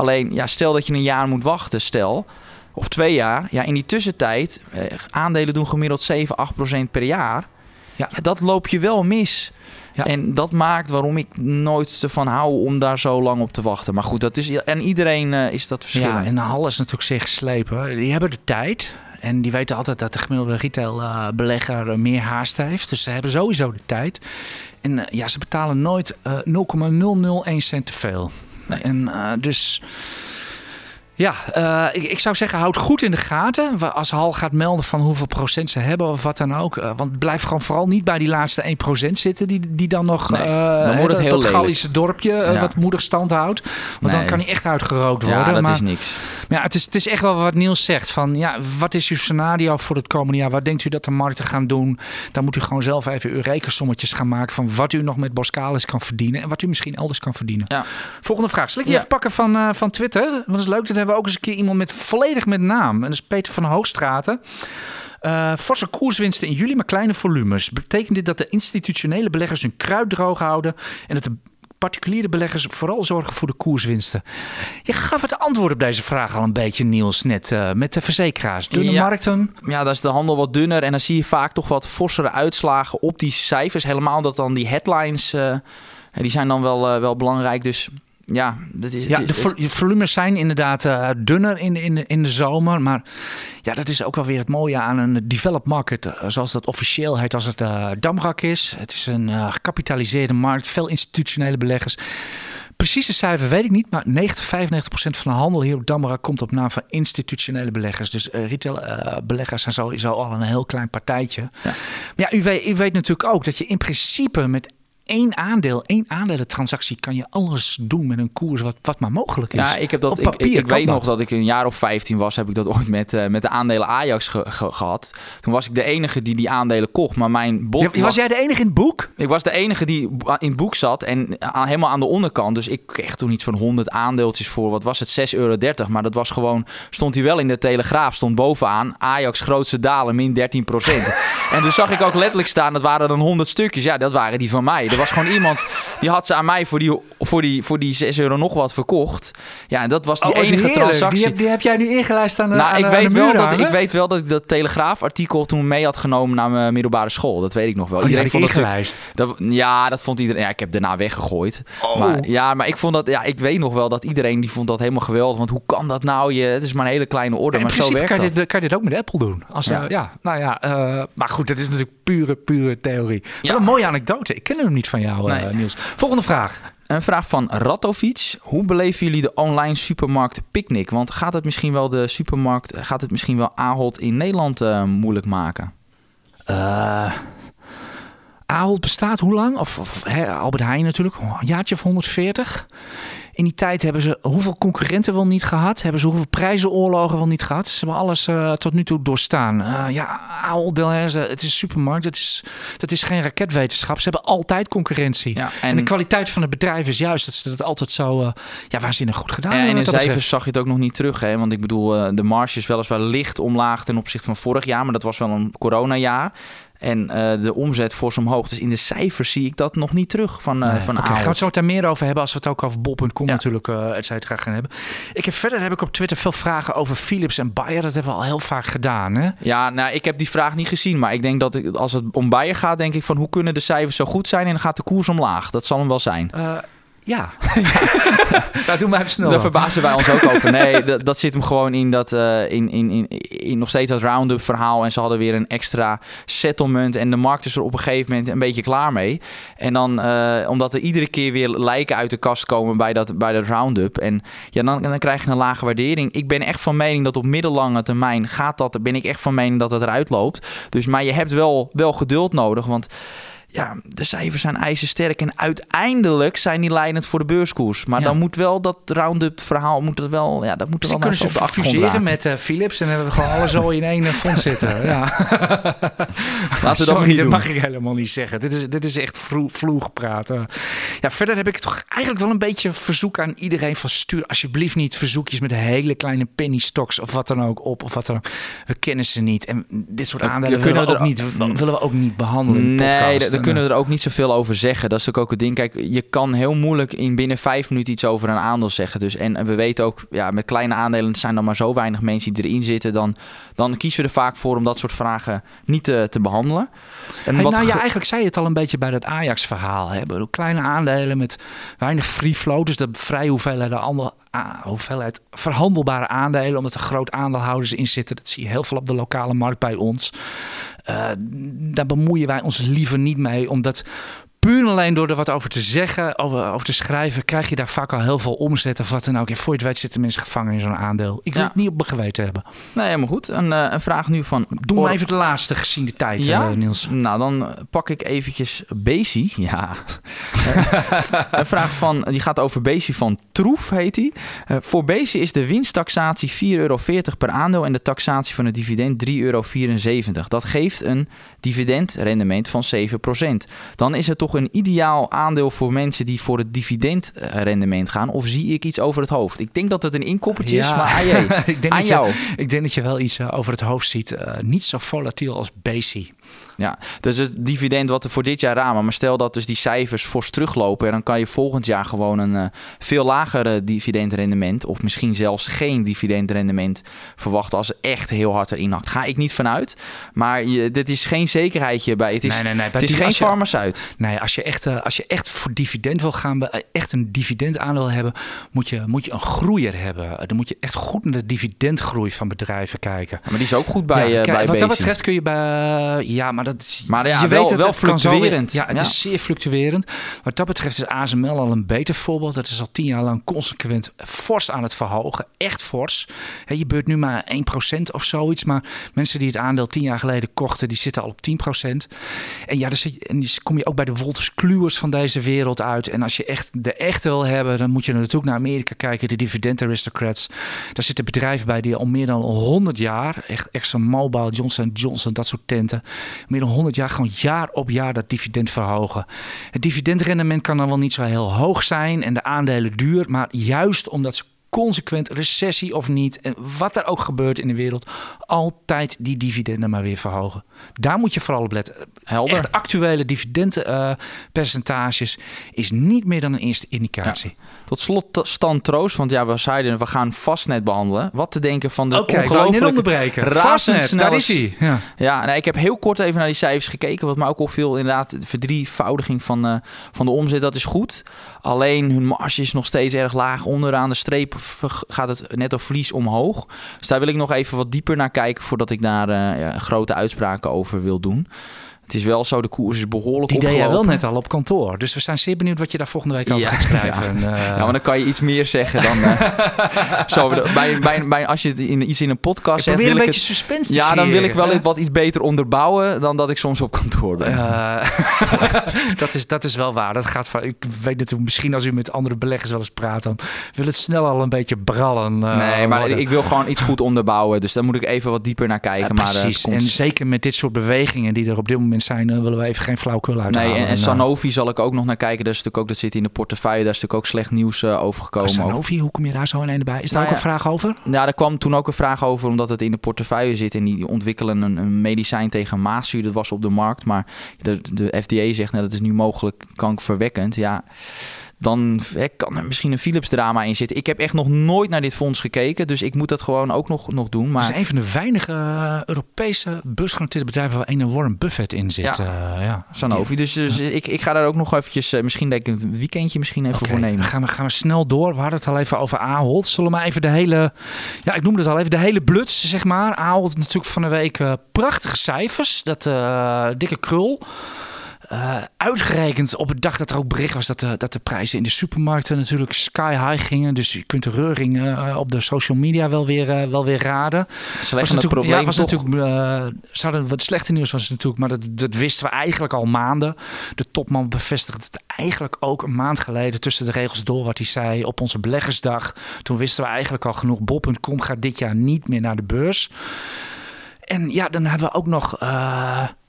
Alleen, ja, stel dat je een jaar moet wachten, stel, of twee jaar. Ja, in die tussentijd, eh, aandelen doen gemiddeld 7, 8 procent per jaar. Ja. ja. dat loop je wel mis. Ja. En dat maakt waarom ik nooit ervan hou om daar zo lang op te wachten. Maar goed, dat is, en iedereen uh, is dat verschillend. Ja, en is natuurlijk zich geslepen. Die hebben de tijd. En die weten altijd dat de gemiddelde retailbelegger uh, meer haast heeft. Dus ze hebben sowieso de tijd. En uh, ja, ze betalen nooit 0,001 cent te veel. En uh, dus ja, uh, ik, ik, zou zeggen, houd goed in de gaten. Als Hal gaat melden van hoeveel procent ze hebben of wat dan ook. Uh, want blijf gewoon vooral niet bij die laatste 1% zitten. Die, die dan nog nee, uh, dan wordt het heel dat Gallische dorpje ja. wat moedig stand houdt. Want dan kan hij echt uitgerookt worden. Ja, dat maar, is niks. Maar ja, het is, het is echt wel wat Niels zegt. Van, ja, wat is uw scenario voor het komende jaar? Wat denkt u dat de markten gaan doen? Dan moet u gewoon zelf even uw rekensommetjes gaan maken. Van wat u nog met Boskalis kan verdienen. En wat u misschien elders kan verdienen. Ja. Volgende vraag. Zal ik die even pakken van, van Twitter? Want dat is leuk. Dat hebben we ook eens een keer iemand met volledig met naam. En dat is Peter van Hoogstraten. Uh, forse koerswinsten in juli, maar kleine volumes. Betekent dit dat de institutionele beleggers hun kruid droog houden en dat de particuliere beleggers vooral zorgen voor de koerswinsten? Je gaf het antwoord op deze vraag al een beetje, Niels, net uh, met de verzekeraars. Dunne ja, markten. Ja, dat is de handel wat dunner en dan zie je vaak toch wat forsere uitslagen op die cijfers. Helemaal dat dan die headlines, uh, die zijn dan wel, wel belangrijk. Dus ja, dat is, ja de volumes zijn inderdaad uh, dunner in, in, in de zomer. Maar ja, dat is ook wel weer het mooie aan een developed market. Uh, zoals dat officieel heet als het uh, Damrak is. Het is een gecapitaliseerde markt. Veel institutionele beleggers. Precieze cijfer weet ik niet, maar 90, 95 procent van de handel hier op Damrak komt op naam van institutionele beleggers. Dus uh, retail uh, beleggers zijn sowieso al een heel klein partijtje. Ja. Maar ja, u weet, u weet natuurlijk ook dat je in principe met één aandeel, één aandelentransactie kan je alles doen met een koers wat, wat maar mogelijk is. Ja, ik heb dat. ik, ik, weet nog dat ik een jaar of 15 was, heb ik dat ooit met, uh, met de aandelen Ajax gehad. Toen was ik de enige die die aandelen kocht, maar mijn boek. was, was, jij de enige in het boek? Ik was de enige die in het boek zat en helemaal aan de onderkant. Dus ik kreeg toen iets van 100 aandeeltjes voor. Wat was het? 6,30 euro. Maar dat was gewoon. Stond hij wel in de Telegraaf, stond bovenaan. Ajax grootste dalen, min 13 procent. en toen zag ik ook letterlijk staan, dat waren dan 100 stukjes. Ja, dat waren die van mij was gewoon iemand die had ze aan mij voor die, voor die, voor die 6 euro nog wat verkocht. Ja, en dat was die oh, enige transactie. Die heb, die heb, jij nu ingelijst aan de Nou, aan, ik, weet wel dat, ik weet wel dat ik dat Telegraafartikel toen mee had genomen naar mijn middelbare school. Dat weet ik nog wel. Oh, iedereen vond ingelijst. Dat, ja, dat vond iedereen. Ja, ik heb daarna weggegooid. Oh. Maar, ja, maar ik vond dat. Ja, ik weet nog wel dat iedereen die vond dat helemaal geweldig. Want hoe kan dat nou? Je, het is maar een hele kleine orde. maar zo werkt kan je Dit, kan je dit ook met Apple doen? Als, ja. ja, nou ja. Uh, maar goed, dat is natuurlijk pure, pure theorie. Ja. een mooie anekdote. Ik ken hem niet van jou, nee. uh, Niels. Volgende vraag. Een vraag van Ratovic. Hoe beleven jullie de online supermarkt Picnic? Want gaat het misschien wel de supermarkt, gaat het misschien wel Ahold in Nederland uh, moeilijk maken? Uh, Ahold bestaat hoe lang? Of, of Albert Heijn natuurlijk, een jaartje of 140. In die tijd hebben ze hoeveel concurrenten wel niet gehad? Hebben ze hoeveel prijzenoorlogen wel niet gehad? Ze hebben alles uh, tot nu toe doorstaan. Uh, ja, Ahold Delhaize, het is een supermarkt. Het is, dat is geen raketwetenschap. Ze hebben altijd concurrentie. Ja, en, en, de kwaliteit van het bedrijf is juist dat ze dat altijd zo uh, ja, waanzinnig goed gedaan hebben. En in cijfers zag je het ook nog niet terug. Hè? Want ik bedoel, de marge is weliswaar licht omlaag ten opzichte van vorig jaar. Maar dat was wel een coronajaar. En de omzet fors omhoog. Dus in de cijfers zie ik dat nog niet terug van, uh, nee. van okay, Gaan we het zo daar meer over hebben als we het ook over bol.com ja. natuurlijk uh, et cetera gaan hebben. Ik heb, verder heb ik op Twitter veel vragen over Philips en Bayer. Dat hebben we al heel vaak gedaan. Hè? Ja, nou, ik heb die vraag niet gezien. Maar ik denk dat ik, als het om Bayer gaat, denk ik van hoe kunnen de cijfers zo goed zijn en dan gaat de koers omlaag. Dat zal hem wel zijn. Uh, ja, nou, doe maar even snel. Daar verbazen wij ons ook over. Nee, dat, dat zit hem gewoon in dat uh, in, in, in, in, nog steeds dat round-up verhaal. En ze hadden weer een extra settlement. En de markt is er op een gegeven moment een beetje klaar mee. En dan, uh, omdat er iedere keer weer lijken uit de kast komen bij dat, bij dat round-up. En ja, dan, dan krijg je een lage waardering. Ik ben echt van mening dat op middellange termijn gaat dat. Ben ik echt van mening dat het eruit loopt. Dus, maar je hebt wel, wel geduld nodig. Want ja, de cijfers zijn ijzersterk. En uiteindelijk zijn die leidend voor de beurskoers. Maar dan moet wel dat round-up verhaal moet er wel. Ja, dat moet er wel kunnen ze fuseren met uh, Philips en hebben we gewoon alles zo in één eh, fonds zitten. Ja. Laten we dat niet Dat mag ik helemaal niet zeggen. Dit is, dit is echt vloeg praten. Ja, verder heb ik toch eigenlijk wel een beetje verzoek aan iedereen van stuur alsjeblieft niet verzoekjes met hele kleine penny stocks of wat dan ook op of wat dan ook. We kennen ze niet en dit soort aandelen willen we, ook niet, willen we ook niet behandelen in nee, kunnen we er ook niet zoveel over zeggen. Dat is natuurlijk ook het ding. Kijk, je kan heel moeilijk in binnen vijf minuten iets over een aandeel zeggen. Dus, en we weten ook, ja, met kleine aandelen zijn er maar zo weinig mensen die erin zitten. Dan, dan kiezen we er vaak voor om dat soort vragen niet te, te behandelen. En wat nou ja, eigenlijk zei je het al een beetje bij dat Ajax-verhaal. Kleine aandelen met weinig free flow. Dus de vrij hoeveelheid, andere, hoeveelheid verhandelbare aandelen. Omdat er groot aandeelhouders in zitten. Dat zie je heel veel op de lokale markt bij ons. Uh, daar bemoeien wij ons liever niet mee, omdat puur alleen door er wat over te zeggen, over, over te schrijven, krijg je daar vaak al heel veel omzet of wat dan ook. En voor je het weet zitten mensen gevangen in zo'n aandeel. Ik wil het niet op mijn geweten hebben. Nee, helemaal goed. Een, uh, een vraag nu van... Doe maar even de laatste gezien de tijd, ja? Uh, Niels. Nou, dan pak ik eventjes Bezi. Ja. een vraag van, die gaat over Bezi van Troef, heet hij. Uh, voor Bezi is de winsttaxatie 4,40 euro per aandeel en de taxatie van het dividend 3,74 euro. Dat geeft een dividendrendement van 7%. Dan is het toch een ideaal aandeel voor mensen die voor het dividendrendement gaan? Of zie ik iets over het hoofd? Ik denk dat het een inkoppertje is, maar je, ik denk aan jou. Je, ik denk dat je wel iets eh, over het hoofd ziet. Uh, niet zo volatiel als Basi. Ja, dus het dividend wat er voor dit jaar ramen. Maar stel dat dus die cijfers fors teruglopen. Dan kan je volgend jaar gewoon een uh, veel lager dividendrendement. Of misschien zelfs geen dividendrendement verwachten. Als ze echt heel hard erin hakt. Ga ik niet vanuit. Maar je, dit is geen zekerheidje bij. Het is, nee, nee, nee, het is geen farmaceut. Nee, als je, echt, uh, als je echt voor dividend wil gaan. Eh, echt een dividendaandeel hebben. Moet je, moet je een groeier hebben. Dan moet je echt goed naar de dividendgroei van bedrijven kijken. maar die is ook goed bij, ja, bij Wat dat betreft kun je bij... Ja, maar maar ja, je wel, weet het, wel fluctuerend. ja, het is zeer fluctuerend. Wat dat betreft is ASML al een beter voorbeeld. Dat is al tien jaar lang consequent fors aan het verhogen. Echt fors. je beurt nu maar 1% of zoiets. Maar mensen die het aandeel tien jaar geleden kochten, die zitten al op 10%. En ja, dus, en dus kom je ook bij de Wolters Kluwers van deze wereld uit. En als je echt de echte wil hebben, dan moet je natuurlijk naar Amerika kijken. De Dividend Aristocrats. Daar zitten bedrijven bij die al meer dan 100 jaar, echt ExxonMobil, Johnson Johnson, dat soort tenten, meer dan 100 jaar gewoon jaar op jaar dat dividend verhogen. Het dividendrendement kan dan wel niet zo heel hoog zijn en de aandelen duur, maar juist omdat ze consequent, recessie of niet, en wat er ook gebeurt in de wereld, altijd die dividenden maar weer verhogen. Daar moet je vooral op letten. Helder. Echt actuele dividendpercentages is niet meer dan een eerste indicatie. Tot slot stand troost, want ja, we zeiden we gaan vastnet behandelen. Wat te denken van de okay, ongelooflijke. Vastnet, daar is hij. Ja, ja nou, ik heb heel kort even naar die cijfers gekeken. Wat mij ook opviel, inderdaad, de verdrievoudiging van, uh, van de omzet, dat is goed. Alleen hun marge is nog steeds erg laag. Onderaan de streep gaat het netto verlies omhoog. Dus daar wil ik nog even wat dieper naar kijken voordat ik daar ja, grote uitspraken over wil doen. Het is wel zo, de koers is behoorlijk Die deed jij wel net al op kantoor. Dus we zijn zeer benieuwd wat je daar volgende week over gaat schrijven. Ja. Uh... ja, maar dan kan je iets meer zeggen dan... Uh, zo, bij, bij, bij, als je in, iets in een podcast zegt... Probeer een beetje suspense Ja, dan wil ik wel wat iets beter onderbouwen dan dat ik soms op kantoor ben. Uh, dat, is, dat is wel waar. Dat gaat van, ik weet u misschien als u met andere beleggers wel eens praat... dan wil het snel al een beetje brallen. nee, maar ik wil gewoon iets goed onderbouwen. Dus daar moet ik even wat dieper naar kijken. precies. Maar, en zeker met dit soort bewegingen die er op dit moment zijn, willen we even geen flauwkul uithalen. Nee, en, en Sanofi zal ik ook nog naar kijken. Daar is natuurlijk ook, dat zit in de portefeuille. Daar is natuurlijk ook slecht nieuws over gekomen. Sanofi, hoe kom je daar zo ineens bij? Is daar nou ook een vraag over? Ja, daar kwam toen ook een vraag over, omdat het in de portefeuille zit. En die ontwikkelen een, een medicijn tegen maaszuur. Dat was op de markt, maar de, de FDA zegt, nou, dat is nu mogelijk kankverwekkend. Ja dan kan er misschien een Philips drama in zitten. Ik heb echt nog nooit naar dit fonds gekeken, dus ik moet dat gewoon ook nog, nog doen. Maar... Het is een van de weinige uh, Europese beursgenoteerde bedrijven waar een Warren Buffett in zit. Ja, uh, ja. Sanofi. Dus, dus ik, ik ga daar ook nog eventjes, uh, misschien denk ik een weekendje misschien even voor nemen. Gaan we, gaan we snel door. We hadden het al even over Ahold. Zullen we maar even de hele, ja ik noemde het al even, de hele bluts zeg maar. Ahold natuurlijk van de week prachtige cijfers. Dat dikke krul. Uh, uitgerekend op het dag dat er ook bericht was dat de, dat de prijzen in de supermarkten natuurlijk sky high gingen. Dus je kunt de reuring uh, op de social media wel weer, uh, wel weer raden. Slecht het probleem ja, was toch? natuurlijk, wat slechte nieuws was natuurlijk, maar dat, dat wisten we eigenlijk al maanden. De topman bevestigde het eigenlijk ook een maand geleden tussen de regels door wat hij zei op onze beleggersdag. Toen wisten we eigenlijk al genoeg. Bob.com gaat dit jaar niet meer naar de beurs. En ja, dan hebben we ook nog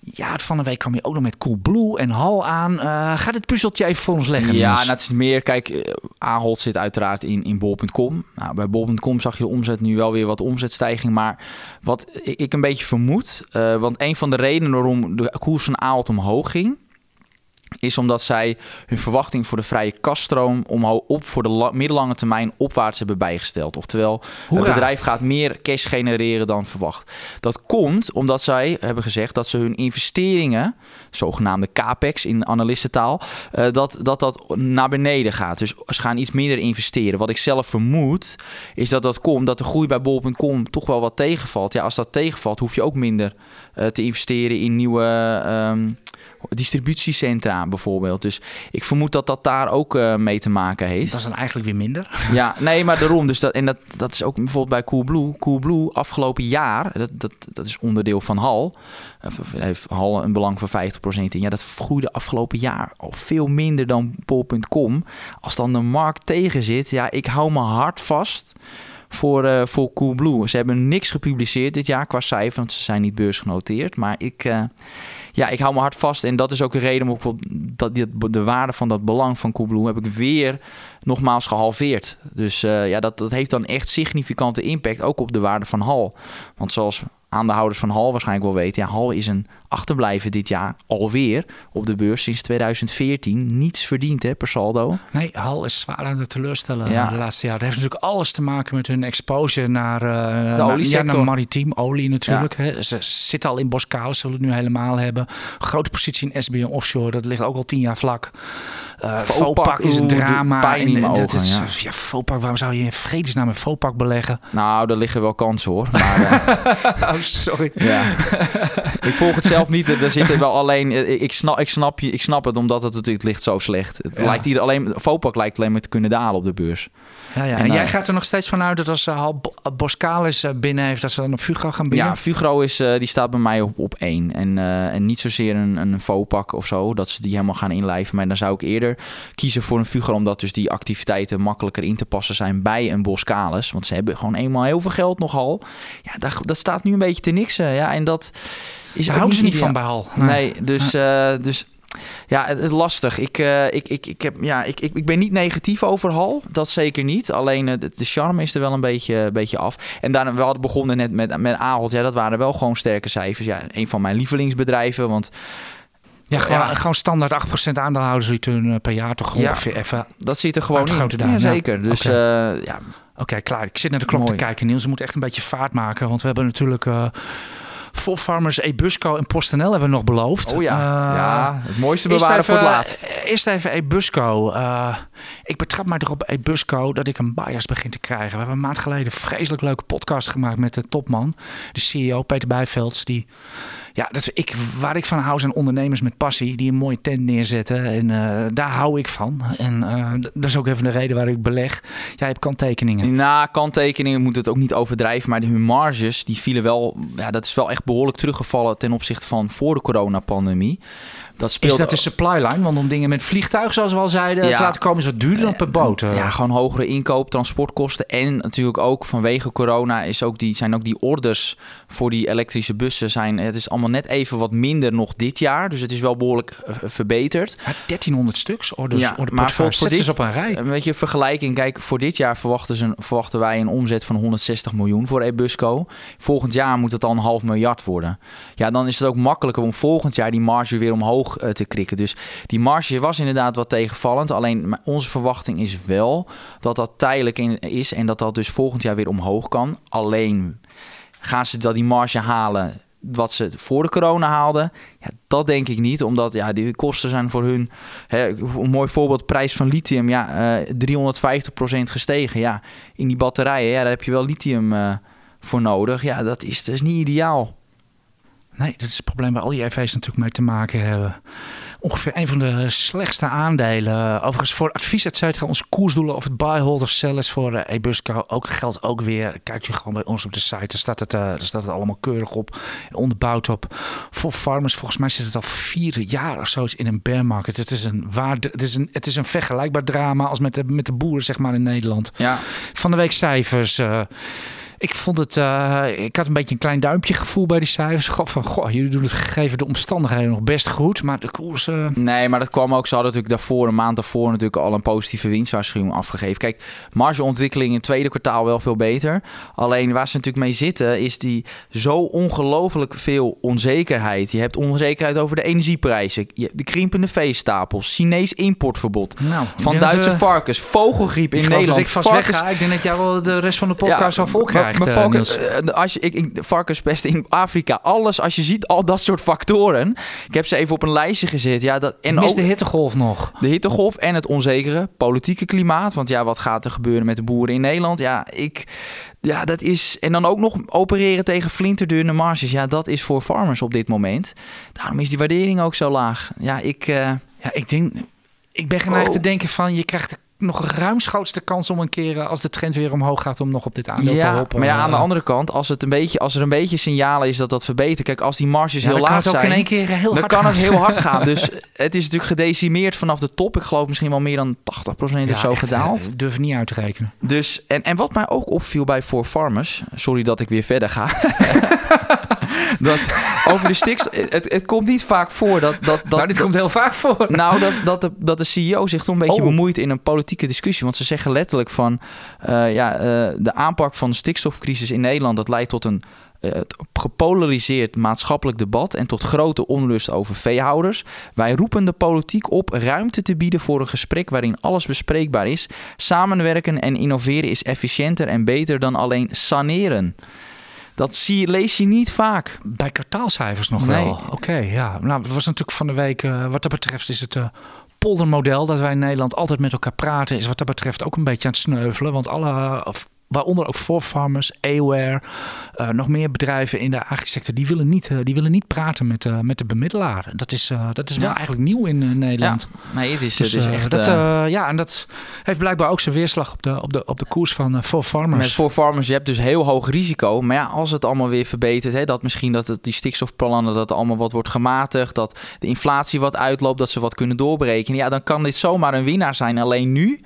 ja, van de week kwam je ook nog met Coolblue en Hal aan. Uh, ga dit puzzeltje even voor ons leggen. Ja, nou, het is meer, kijk, uh, Ahold zit uiteraard in, in bol.com. Nou, bij bol.com zag je omzet nu wel weer wat omzetstijging. Maar wat ik een beetje vermoed, uh, want een van de redenen waarom de koers van Ahold omhoog ging is omdat zij hun verwachting voor de vrije kaststroom omhoog op voor de middellange termijn opwaarts hebben bijgesteld. Oftewel, het bedrijf gaat meer cash genereren dan verwacht. Dat komt omdat zij hebben gezegd dat ze hun investeringen, zogenaamde capex in analistentaal, uh, dat, dat dat naar beneden gaat. Dus ze gaan iets minder investeren. Wat ik zelf vermoed, is dat dat komt dat de groei bij bol.com toch wel wat tegenvalt. Ja, als dat tegenvalt, hoef je ook minder uh, te investeren in nieuwe. Um, distributiecentra bijvoorbeeld. Dus ik vermoed dat dat daar ook uh, mee te maken heeft. Dat is dan eigenlijk weer minder. Ja, nee, maar daarom. Dus dat, en dat, dat is ook bijvoorbeeld bij Coolblue. Coolblue afgelopen jaar, dat, dat, dat is onderdeel van HAL. heeft HAL een belang van 50% in. Ja, dat groeide afgelopen jaar al veel minder dan Pol.com. Als dan de markt tegen zit, ja, ik hou mijn hart vast voor, uh, voor Coolblue. Ze hebben niks gepubliceerd dit jaar qua cijfer, want ze zijn niet beursgenoteerd. Maar ik, uh, ja, ik hou me hard vast. En dat is ook de reden om dat de waarde van dat belang van Coolblue heb ik weer nogmaals gehalveerd. Dus uh, ja, dat, dat heeft dan echt significante impact ook op de waarde van Hal. Want zoals aandeelhouders van Hal waarschijnlijk wel weten, ja, Hal is een achterblijven dit jaar alweer op de beurs sinds 2014. Niets verdiend hè, per saldo. Nee, Hal is zwaar aan het teleurstellen ja. de laatste jaar. Dat heeft natuurlijk alles te maken met hun exposure naar, uh, de olie ja, naar maritiem olie natuurlijk. Hè. Ze zitten al in Boskalis, zullen het nu helemaal hebben. Grote positie in SBM Offshore, dat ligt ook al tien jaar vlak. Uh, Fopak is een drama. Pijn in dat is, ja. ja, Fopak, waarom zou je in vredesnaam een Fopak beleggen? Nou, daar liggen wel kansen hoor. Maar, uh, oh, sorry. Ja. ik volg het zelf niet. Er zitten wel alleen. Eh, ik snap, ik snap, je, ik snap het omdat het, het ligt zo slecht. Het lijkt hier alleen. Fopak lijkt alleen maar te kunnen dalen op de beurs. Ja, ja. En, en jij gaat er nog steeds vanuit dat als Boskalis binnen heeft, dat ze dan op Fugro gaan binnen? Ja, Fugro is, die staat bij mij op, op één. En, en niet zozeer een, een Fopak of zo, dat ze die helemaal gaan inlijven. Maar dan zou ik eerder kiezen voor een Fugro, omdat dus die activiteiten makkelijker in te passen zijn bij een Boskalis. Want ze hebben gewoon eenmaal heel veel geld nogal. Ja, dat, dat staat nu een beetje te niksen. Ja, en dat is Daar houden ze niet van bij Hal. Nee, dus, uh, dus ja, het is lastig. Ik, uh, ik, ik, ik, heb, ja, ik, ik, ik ben niet negatief over Hal. Dat zeker niet. Alleen uh, de, de charme is er wel een beetje, beetje af. En daarna, we hadden begonnen net met, met Ahold. Ja, dat waren wel gewoon sterke cijfers. Ja, een van mijn lievelingsbedrijven. Want ja, gewoon, ja. gewoon standaard 8% aandeelhoudersreturn per jaar toch ongeveer even. Dat zit er gewoon in. Ja, zeker. Dus okay. uh, ja. Oké, klaar. Ik zit naar de klok Mooi. te kijken, Niels. Ze moeten echt een beetje vaart maken. Want we hebben natuurlijk... Uh, Farmers, Ebusco en PostNL hebben we nog beloofd. Oh ja, uh, ja het mooiste bewaren even, voor het laatst. Eerst even Ebusco. Uh, ik betrap mij erop Ebusco dat ik een bias begin te krijgen. We hebben een maand geleden een vreselijk leuke podcast gemaakt met de topman. De CEO Peter Bijvelds. Die ja, dat ik, waar ik van hou zijn ondernemers met passie die een mooie tent neerzetten. En uh, daar hou ik van. En uh, dat is ook even de reden waar ik beleg. Jij hebt kanttekeningen. Na kanttekeningen moet het ook niet overdrijven. Maar de hun marges die vielen wel. Ja, dat is wel echt behoorlijk teruggevallen ten opzichte van voor de coronapandemie. Dat speelt... Is dat de supply line? Want om dingen met vliegtuig, zoals we al zeiden, te laten komen is wat duurder dan per boot. Ja, gewoon hogere inkoop, transportkosten. En natuurlijk ook vanwege corona is ook die, zijn ook die orders voor die elektrische bussen. Zijn, het is allemaal net even wat minder nog dit jaar. Dus het is wel behoorlijk uh, verbeterd. Ja, 1300 stuks orders. Ja, maar voor, voor dit, op een rij. Een beetje vergelijking. Kijk, voor dit jaar verwachten, ze, verwachten wij een omzet van 160 miljoen voor Ebusco. Volgend jaar moet het al een half miljard worden. Ja, dan is het ook makkelijker om volgend jaar die marge weer omhoog uh, te krikken. Dus die marge was inderdaad wat tegenvallend. Alleen onze verwachting is wel dat dat tijdelijk in is en dat dat dus volgend jaar weer omhoog kan. Alleen gaan ze dat die marge halen wat ze voor de corona haalden? Ja, dat denk ik niet, omdat ja, die kosten zijn voor hun... Hè, een mooi voorbeeld, prijs van lithium, ja, uh, 350% gestegen. Ja, in die batterijen, ja, daar heb je wel lithium uh, voor nodig. Ja, dat is, dat is niet ideaal. Nee, dat is het probleem waar al die EV's natuurlijk mee te maken hebben. Ongeveer een van de slechtste aandelen. Overigens voor advies, et cetera, onze koersdoelen of het buy, hold of sell is voor uh, Ebusco ook geldt ook weer. Kijk je gewoon bij ons op de site, daar staat het, uh, daar staat het allemaal keurig op. Onderbouwd op. Voor farmers, volgens mij zit het al vier jaar of zoiets in een bear market. Het is een, waarde, het is een, het is een vergelijkbaar drama als met de, met de boeren zeg maar in Nederland. Ja. Van de week cijfers... Uh, ik vond het, uh, ik had een beetje een klein duimpje gevoel bij die cijfers. Goh, van, goh, jullie doen het gegeven de omstandigheden nog best goed, maar de koers... Uh... Nee, maar dat kwam ook, ze hadden natuurlijk daarvoor, een maand daarvoor natuurlijk al een positieve winstwaarschuwing afgegeven. Kijk, margeontwikkeling in het tweede kwartaal wel veel beter. Alleen waar ze natuurlijk mee zitten, is die zo ongelooflijk veel onzekerheid. Je hebt onzekerheid over de energieprijzen, de krimpende veestapels, Chinees importverbod nou, van Duitse de... varkens, vogelgriep in Nederland. ik vast varkens... Ik denk dat jij wel de rest van de podcast ja, zal volkrijgen krijgt, maar, maar uh, als je, ik, ik, varkenspest in Afrika, alles, als je ziet al dat soort factoren. Ik heb ze even op een lijstje gezet. Ja, dat, en Mis de hittegolf nog. De hittegolf en het onzekere politieke klimaat. Want ja, wat gaat er gebeuren met de boeren in Nederland? Ja, ik... Ja, dat is. En dan ook nog opereren tegen flinterdunne marges. Ja, dat is voor farmers op dit moment. Daarom is die waardering ook zo laag. Ja, ik. Uh... Ja, ik denk. Ik ben geneigd oh. te denken van je krijgt de nog ruimschoots kans om een keer eh, als de trend weer omhoog gaat om nog op dit aandeel te hopen. Maar ja, aan de eh. andere kant, als, het een beetje, als er een beetje signalen is dat dat verbetert. Kijk, als die marges heel laag zijn, in één keer heel dan kan het heel hard gaan. Dus het is natuurlijk gedecimeerd vanaf de top. Ik geloof misschien wel meer dan 80% of zo gedaald. Ik durf niet uit te rekenen. Dus, en, en wat mij ook opviel bij For Farmers, sorry dat ik weer verder ga. dat over de stikstof. Het, het komt niet vaak voor dat. dat, dat nou, dit komt heel vaak voor. Nou, dat, dat, de, dat de CEO zich toch een beetje oh. bemoeit in een politieke discussie. Want ze zeggen letterlijk van. Uh, ja, uh, de aanpak van de stikstofcrisis in Nederland. dat leidt tot een uh, gepolariseerd maatschappelijk debat en tot grote onrust over veehouders. Wij roepen de politiek op ruimte te bieden voor een gesprek waarin alles bespreekbaar is. Samenwerken en innoveren is efficiënter en beter dan alleen saneren. Dat zie, lees je niet vaak. Bij kwartaalcijfers nog wel. Oké, ja. Nou, het was natuurlijk van de week, uh, wat dat betreft, is het uh, poldermodel dat wij in Nederland altijd met elkaar praten, is wat dat betreft ook een beetje aan het sneuvelen. Want alle, waaronder ook voor farmers, Aware, uh, nog meer bedrijven in de agrisector, die willen niet, uh, die willen niet praten met, uh, met de bemiddelaar. Dat is, dat is wel eigenlijk nieuw in Nederland. Ja, nee, het is, dus, het is echt... Dat, ja, en dat heeft blijkbaar ook zijn weerslag op de, op de, op de koers van voor farmers. Met voor farmers, je hebt dus heel hoog risico. Maar ja, als het allemaal weer verbetert, hè, dat misschien dat het, die stikstofplannen, dat allemaal wat wordt gematigd, dat de inflatie wat uitloopt, dat ze wat kunnen doorbreken. Ja, dan kan dit zomaar een winnaar zijn. Alleen nu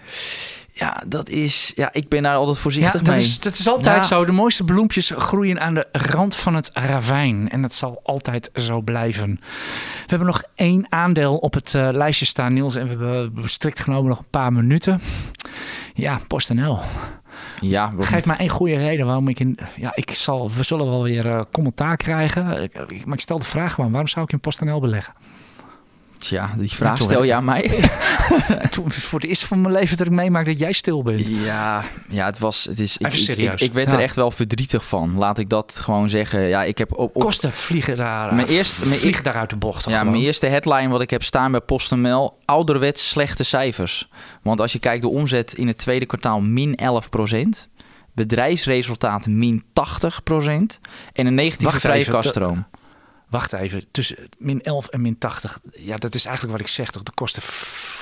ja, dat is. Ja, ik ben daar altijd voorzichtig ja, dat mee. Is, dat is altijd zo. De mooiste bloempjes groeien aan de rand van het ravijn. En dat zal altijd zo blijven. We hebben nog één aandeel op het uh, lijstje staan, Niels. En we hebben strikt genomen nog een paar minuten. Ja, PostNL. Ja, Geef mij één goede reden waarom ik in. Ja, ik zal, we zullen wel weer uh, commentaar krijgen. maar ik stel de vraag gewoon: waarom zou ik in PostNL beleggen? Ja, die vraag stel je aan mij. Toen voor het eerst van mijn leven dat ik meemaak dat jij stil bent. Ja, ja het was. Het is, ik, serieus. Ik, ik, werd er echt wel verdrietig van. Laat ik dat gewoon zeggen. Ja, ik heb op, Kosten vliegen daar. Mijn eerste, mijn vliegen daar uit de bocht. Ja, mijn eerste headline wat ik heb staan bij PostNL: ouderwets slechte cijfers. Want als je kijkt de omzet in het tweede kwartaal min 11% bedrijfsresultaat min 80% en een negatieve vrije kaststroom. Wacht even, tussen min 11 en min 80. Ja, dat is eigenlijk wat ik zeg, toch? De kosten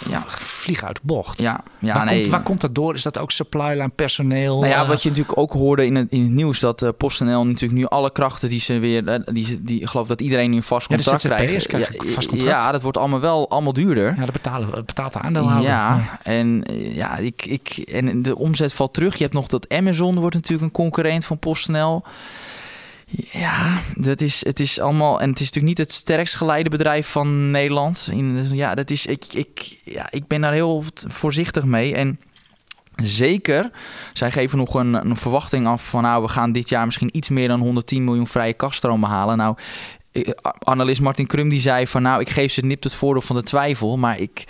ja. vliegen uit de bocht. Ja, ja waar, nee. komt, waar komt dat door? Is dat ook supply line personeel? Nou ja, eh? wat je natuurlijk ook hoorde in het, in het nieuws... dat uh, PostNL natuurlijk nu alle krachten die ze weer... Uh, die, die, geloof dat iedereen nu een vast contract ja, krijgt. Ja, vast contract. ja, dat wordt allemaal wel allemaal duurder. Ja, dat betalen, betaalt de aandeelhouder. Ja, en ja, ik, ik, en de omzet valt terug. Je hebt nog dat Amazon wordt natuurlijk een concurrent van PostNL... Ja, dat is, het is allemaal. En het is natuurlijk niet het sterkst geleide bedrijf van Nederland. Ja, dat is, ik, ik, ja, ik ben daar heel voorzichtig mee. En zeker, zij geven nog een, een verwachting af van nou, we gaan dit jaar misschien iets meer dan 110 miljoen vrije kaststroom behalen. Nou, analist Martin Krum die zei van nou, ik geef ze nipt het voordeel van de twijfel, maar ik...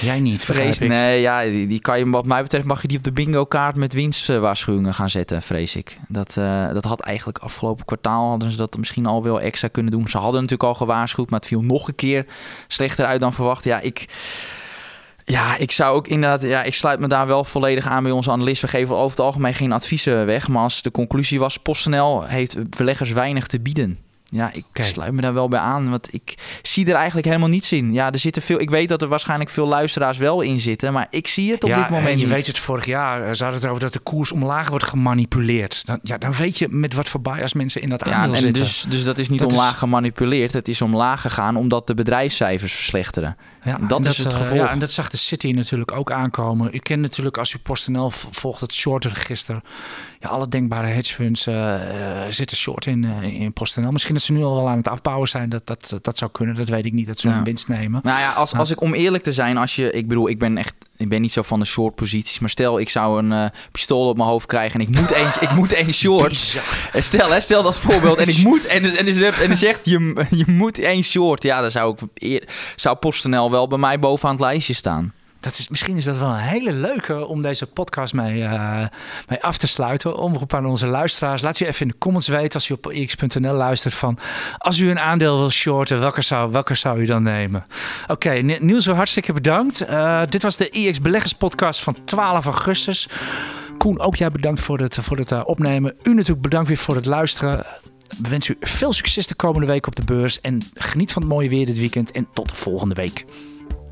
Jij niet, vrees. Ik. Nee, ja, die, die, kan je wat mij betreft mag je die op de bingo kaart met winstwaarschuwingen gaan zetten, vrees ik. Dat, uh, dat had eigenlijk afgelopen kwartaal hadden ze dat misschien al wel extra kunnen doen. Ze hadden natuurlijk al gewaarschuwd, maar het viel nog een keer slechter uit dan verwacht. Ja, ik... Ja, ik zou ook inderdaad, ja, ik sluit me daar wel volledig aan bij onze analist. We geven over het algemeen geen adviezen weg. Maar als de conclusie was, PostNL heeft verleggers weinig te bieden. Ja, ik sluit me daar wel bij aan. Want ik zie er eigenlijk helemaal niets in. Ja, er zitten veel. Ik weet dat er waarschijnlijk veel luisteraars wel in zitten. Maar ik zie het op dit moment. Je weet het vorig jaar. Eh, ze hadden het over dat de koers omlaag wordt gemanipuleerd. Dan, ja, dan weet je met wat voor bias mensen in dat aandeel ja, en zitten. Dus, dus dat is niet omlaag gemanipuleerd. Het is omlaag gegaan omdat de bedrijfscijfers verslechteren. Ja, dat is het uh, gevolg. Ja, en dat zag de City natuurlijk ook aankomen. U kent natuurlijk als u PostNL volgt het shortregister. Ja, alle denkbare hedgefunds uh, zitten short in, in PostNL. Misschien dat ze nu al wel aan het afbouwen zijn. Dat, dat, dat zou kunnen. Dat weet ik niet. Dat ze een winst nemen. Nou ja, als, als ik om eerlijk te zijn, als je, ik bedoel, ik ben echt, ik ben niet zo van de short posities. Maar stel, ik zou een uh, pistool op mijn hoofd krijgen en ik moet één, ik moet één short. En stel, hè, stel dat voorbeeld en ik moet en en, en, en zegt je, je moet één short. Ja, dan zou ik zou PostNL wel bij mij bovenaan het lijstje staan dat is, misschien is dat wel een hele leuke om deze podcast mee, uh, mee af te sluiten. Omroep aan onze luisteraars. Laat je even in de comments weten als je op x.nl luistert van... als u een aandeel wil shorten, welke zou, welke zou u dan nemen? Oké, okay, Niels, hartstikke bedankt. Uh, dit was de IX Beleggers podcast van 12 augustus. Koen, ook jij bedankt voor het, voor het uh, opnemen. U natuurlijk bedankt weer voor het luisteren. We wensen u veel succes de komende week op de beurs. En geniet van het mooie weer dit weekend. En tot de volgende week.